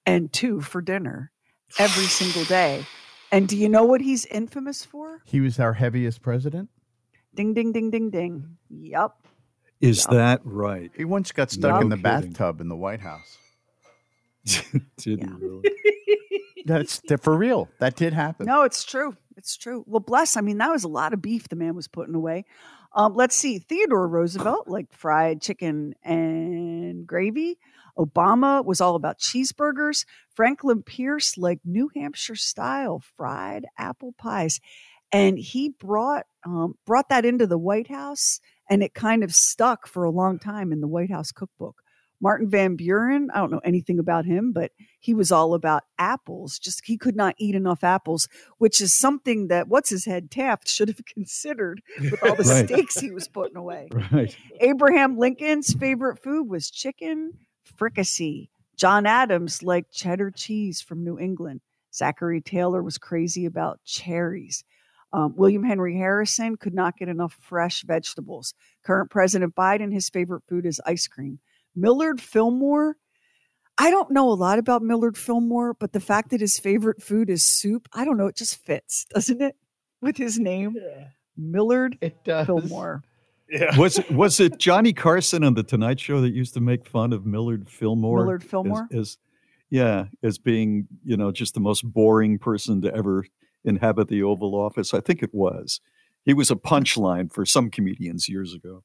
S4: and two for dinner every single day. And do you know what he's infamous for?
S6: He was our heaviest president.
S4: Ding, ding, ding, ding, ding. Yup.
S3: Is that right?
S6: He once got stuck
S3: No
S6: in the
S3: kidding.
S6: bathtub in the White House. (laughs)
S3: Didn't really. (laughs)
S6: That's for real. That did happen.
S4: No, it's true. It's true. Well, bless. I mean, that was a lot of beef the man was putting away. Um, let's see. Theodore Roosevelt liked fried chicken and gravy. Obama was all about cheeseburgers. Franklin Pierce liked New Hampshire style fried apple pies, and he brought um, brought that into the White House, and it kind of stuck for a long time in the White House cookbook. Martin Van Buren, I don't know anything about him, but he was all about apples. Just he could not eat enough apples, which is something that what's his head Taft (laughs) should have considered with all the (laughs)
S3: Right.
S4: steaks he was putting away. (laughs)
S3: Right.
S4: Abraham Lincoln's favorite food was chicken fricassee. John Adams liked cheddar cheese from New England. Zachary Taylor was crazy about cherries. Um, William Henry Harrison could not get enough fresh vegetables. Current President Biden, his favorite food is ice cream. Millard Fillmore, I don't know a lot about Millard Fillmore, but the fact that his favorite food is soup, I don't know, it just fits, (laughs) doesn't it? With his name, Millard Fillmore. (laughs)
S3: Was it was it Johnny Carson on the Tonight Show that used to make fun of Millard Fillmore?
S4: Millard Fillmore?
S3: as, yeah, as being you know just the most boring person to ever inhabit the Oval Office. I think it was. He was a punchline for some comedians years ago.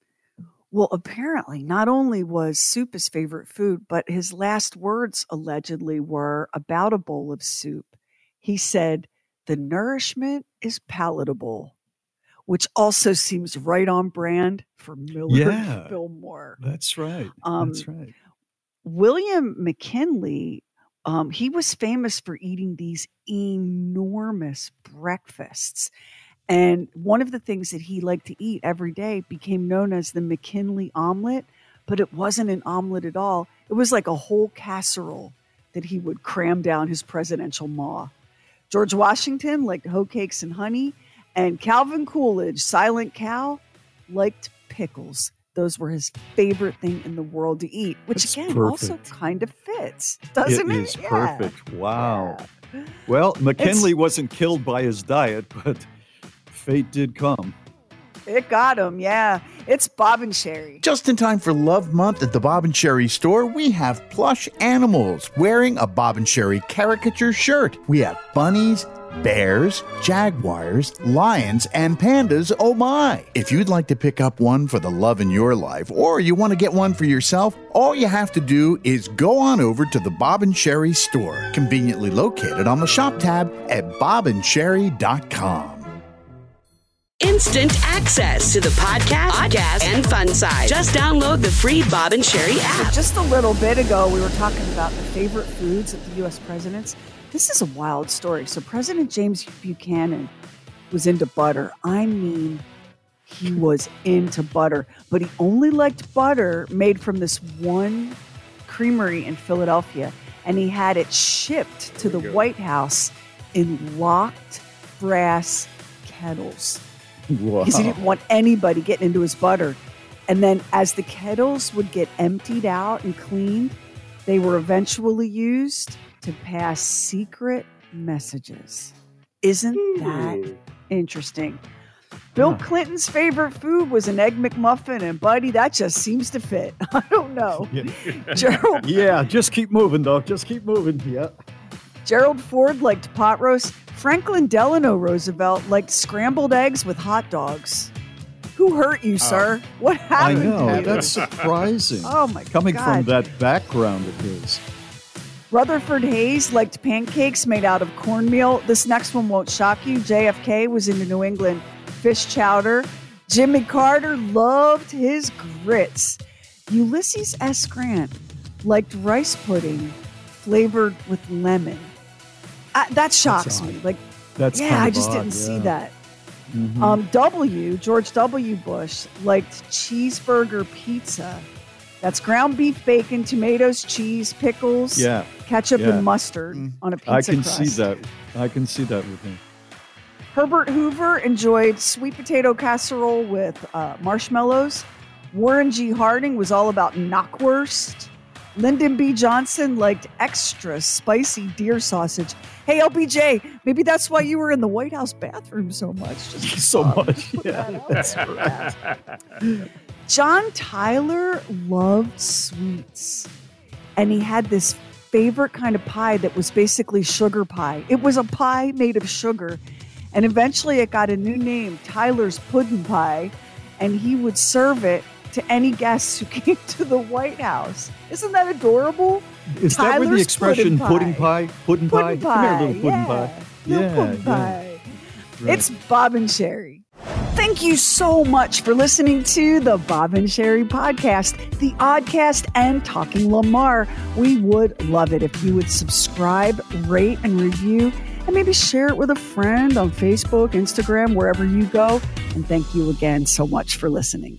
S4: Well, apparently, not only was soup his favorite food, but his last words allegedly were about a bowl of soup. He said, The nourishment is palatable, which also seems right on brand for Miller (laughs)
S3: Yeah.
S4: Fillmore.
S3: That's right.
S4: Um,
S3: That's right.
S4: William McKinley, um, he was famous for eating these enormous breakfasts. And one of the things that he liked to eat every day became known as the McKinley omelet, but it wasn't an omelet at all. It was like a whole casserole that he would cram down his presidential maw. George Washington liked hoe cakes and honey, And Calvin Coolidge, Silent Cal, liked pickles. Those were his favorite thing in the world to eat, which
S3: That's
S4: again also kind of fits, doesn't it?
S3: It is
S4: Yeah.
S3: perfect. Wow. Well, McKinley wasn't killed by his diet, (laughs) but fate did come.
S4: It got him, yeah. It's Bob and Sheri.
S6: Just in time for Love Month at the Bob and Sheri store, we have plush animals wearing a Bob and Sheri caricature shirt. We have bunnies, bears, jaguars, lions, and pandas. Oh my! If you'd like to pick up one for the love in your life, or you want to get one for yourself, all you have to do is go on over to the Bob and Sheri store, conveniently located on the shop tab at bobandsheri.com.
S8: Instant access to the podcast, podcast, and fun side. Just download the free Bob and Sheri
S4: So
S8: app.
S4: just a little bit ago, we were talking about the favorite foods of the U.S. presidents. This is a wild story. So, President James Buchanan was into butter. I mean, he was into butter, but he only liked butter made from this one creamery in Philadelphia, and he had it shipped to the White House in locked brass kettles because he didn't want anybody getting into his butter. And then, as the kettles would get emptied out and cleaned, they were eventually used to pass secret messages. Isn't that hmm. interesting? Bill Clinton's favorite food was an egg McMuffin, and buddy, that just seems to fit. (laughs) I don't know. (laughs) Gerald
S3: Yeah, just keep moving, though. Just keep moving. Yeah.
S4: Gerald Ford liked pot roast. Franklin Delano Roosevelt liked scrambled eggs with hot dogs. Who hurt you, oh. sir? What happened?
S3: I know.
S4: to you?
S3: That's (laughs) surprising.
S4: Oh, my
S3: Coming from that background of his.
S4: Rutherford Hayes liked pancakes made out of cornmeal. This next one won't shock you. JFK was into New England fish chowder. Jimmy Carter loved his grits. Ulysses S. Grant liked rice pudding flavored with lemon. I, that shocks me. Like,
S3: That's
S4: yeah, I just
S3: odd,
S4: didn't see
S3: yeah.
S4: that.
S3: Mhm.
S4: Um, w, George W. Bush, liked cheeseburger pizza. That's ground beef, bacon, tomatoes, cheese, pickles,
S3: Yeah.
S4: Ketchup,
S3: Yeah.
S4: and mustard on a pizza
S3: I can
S4: crust.
S3: see that. I can see that with him.
S4: Herbert Hoover enjoyed sweet potato casserole with uh, marshmallows. Warren G. Harding was all about knockwurst. Lyndon B. Johnson liked extra spicy deer sausage. Hey, LBJ, maybe that's why you were in the White House bathroom so much. Just (laughs)
S3: So
S4: um,
S3: much. (laughs)
S4: put
S3: Yeah.
S4: that out so fast. John Tyler loved sweets, and he had this favorite kind of pie that was basically sugar pie. It was a pie made of sugar, and eventually it got a new name, Tyler's Pudding Pie, and he would serve it to any guests who (laughs) came to the White House. Isn't that adorable?
S3: Is that where the expression pudding pie? Pudding,
S4: Pudding
S3: pie? Come here, little pudding
S4: yeah.
S3: pie.
S4: Little
S3: yeah,
S4: pudding
S3: yeah.
S4: pie.
S3: Right.
S4: It's Bob and Sheri. Thank you so much for listening to the Bob and Sheri podcast, the Oddcast, and Talking Lamar. We would love it if you would subscribe, rate, and review, and maybe share it with a friend on Facebook, Instagram, wherever you go. And thank you again so much for listening.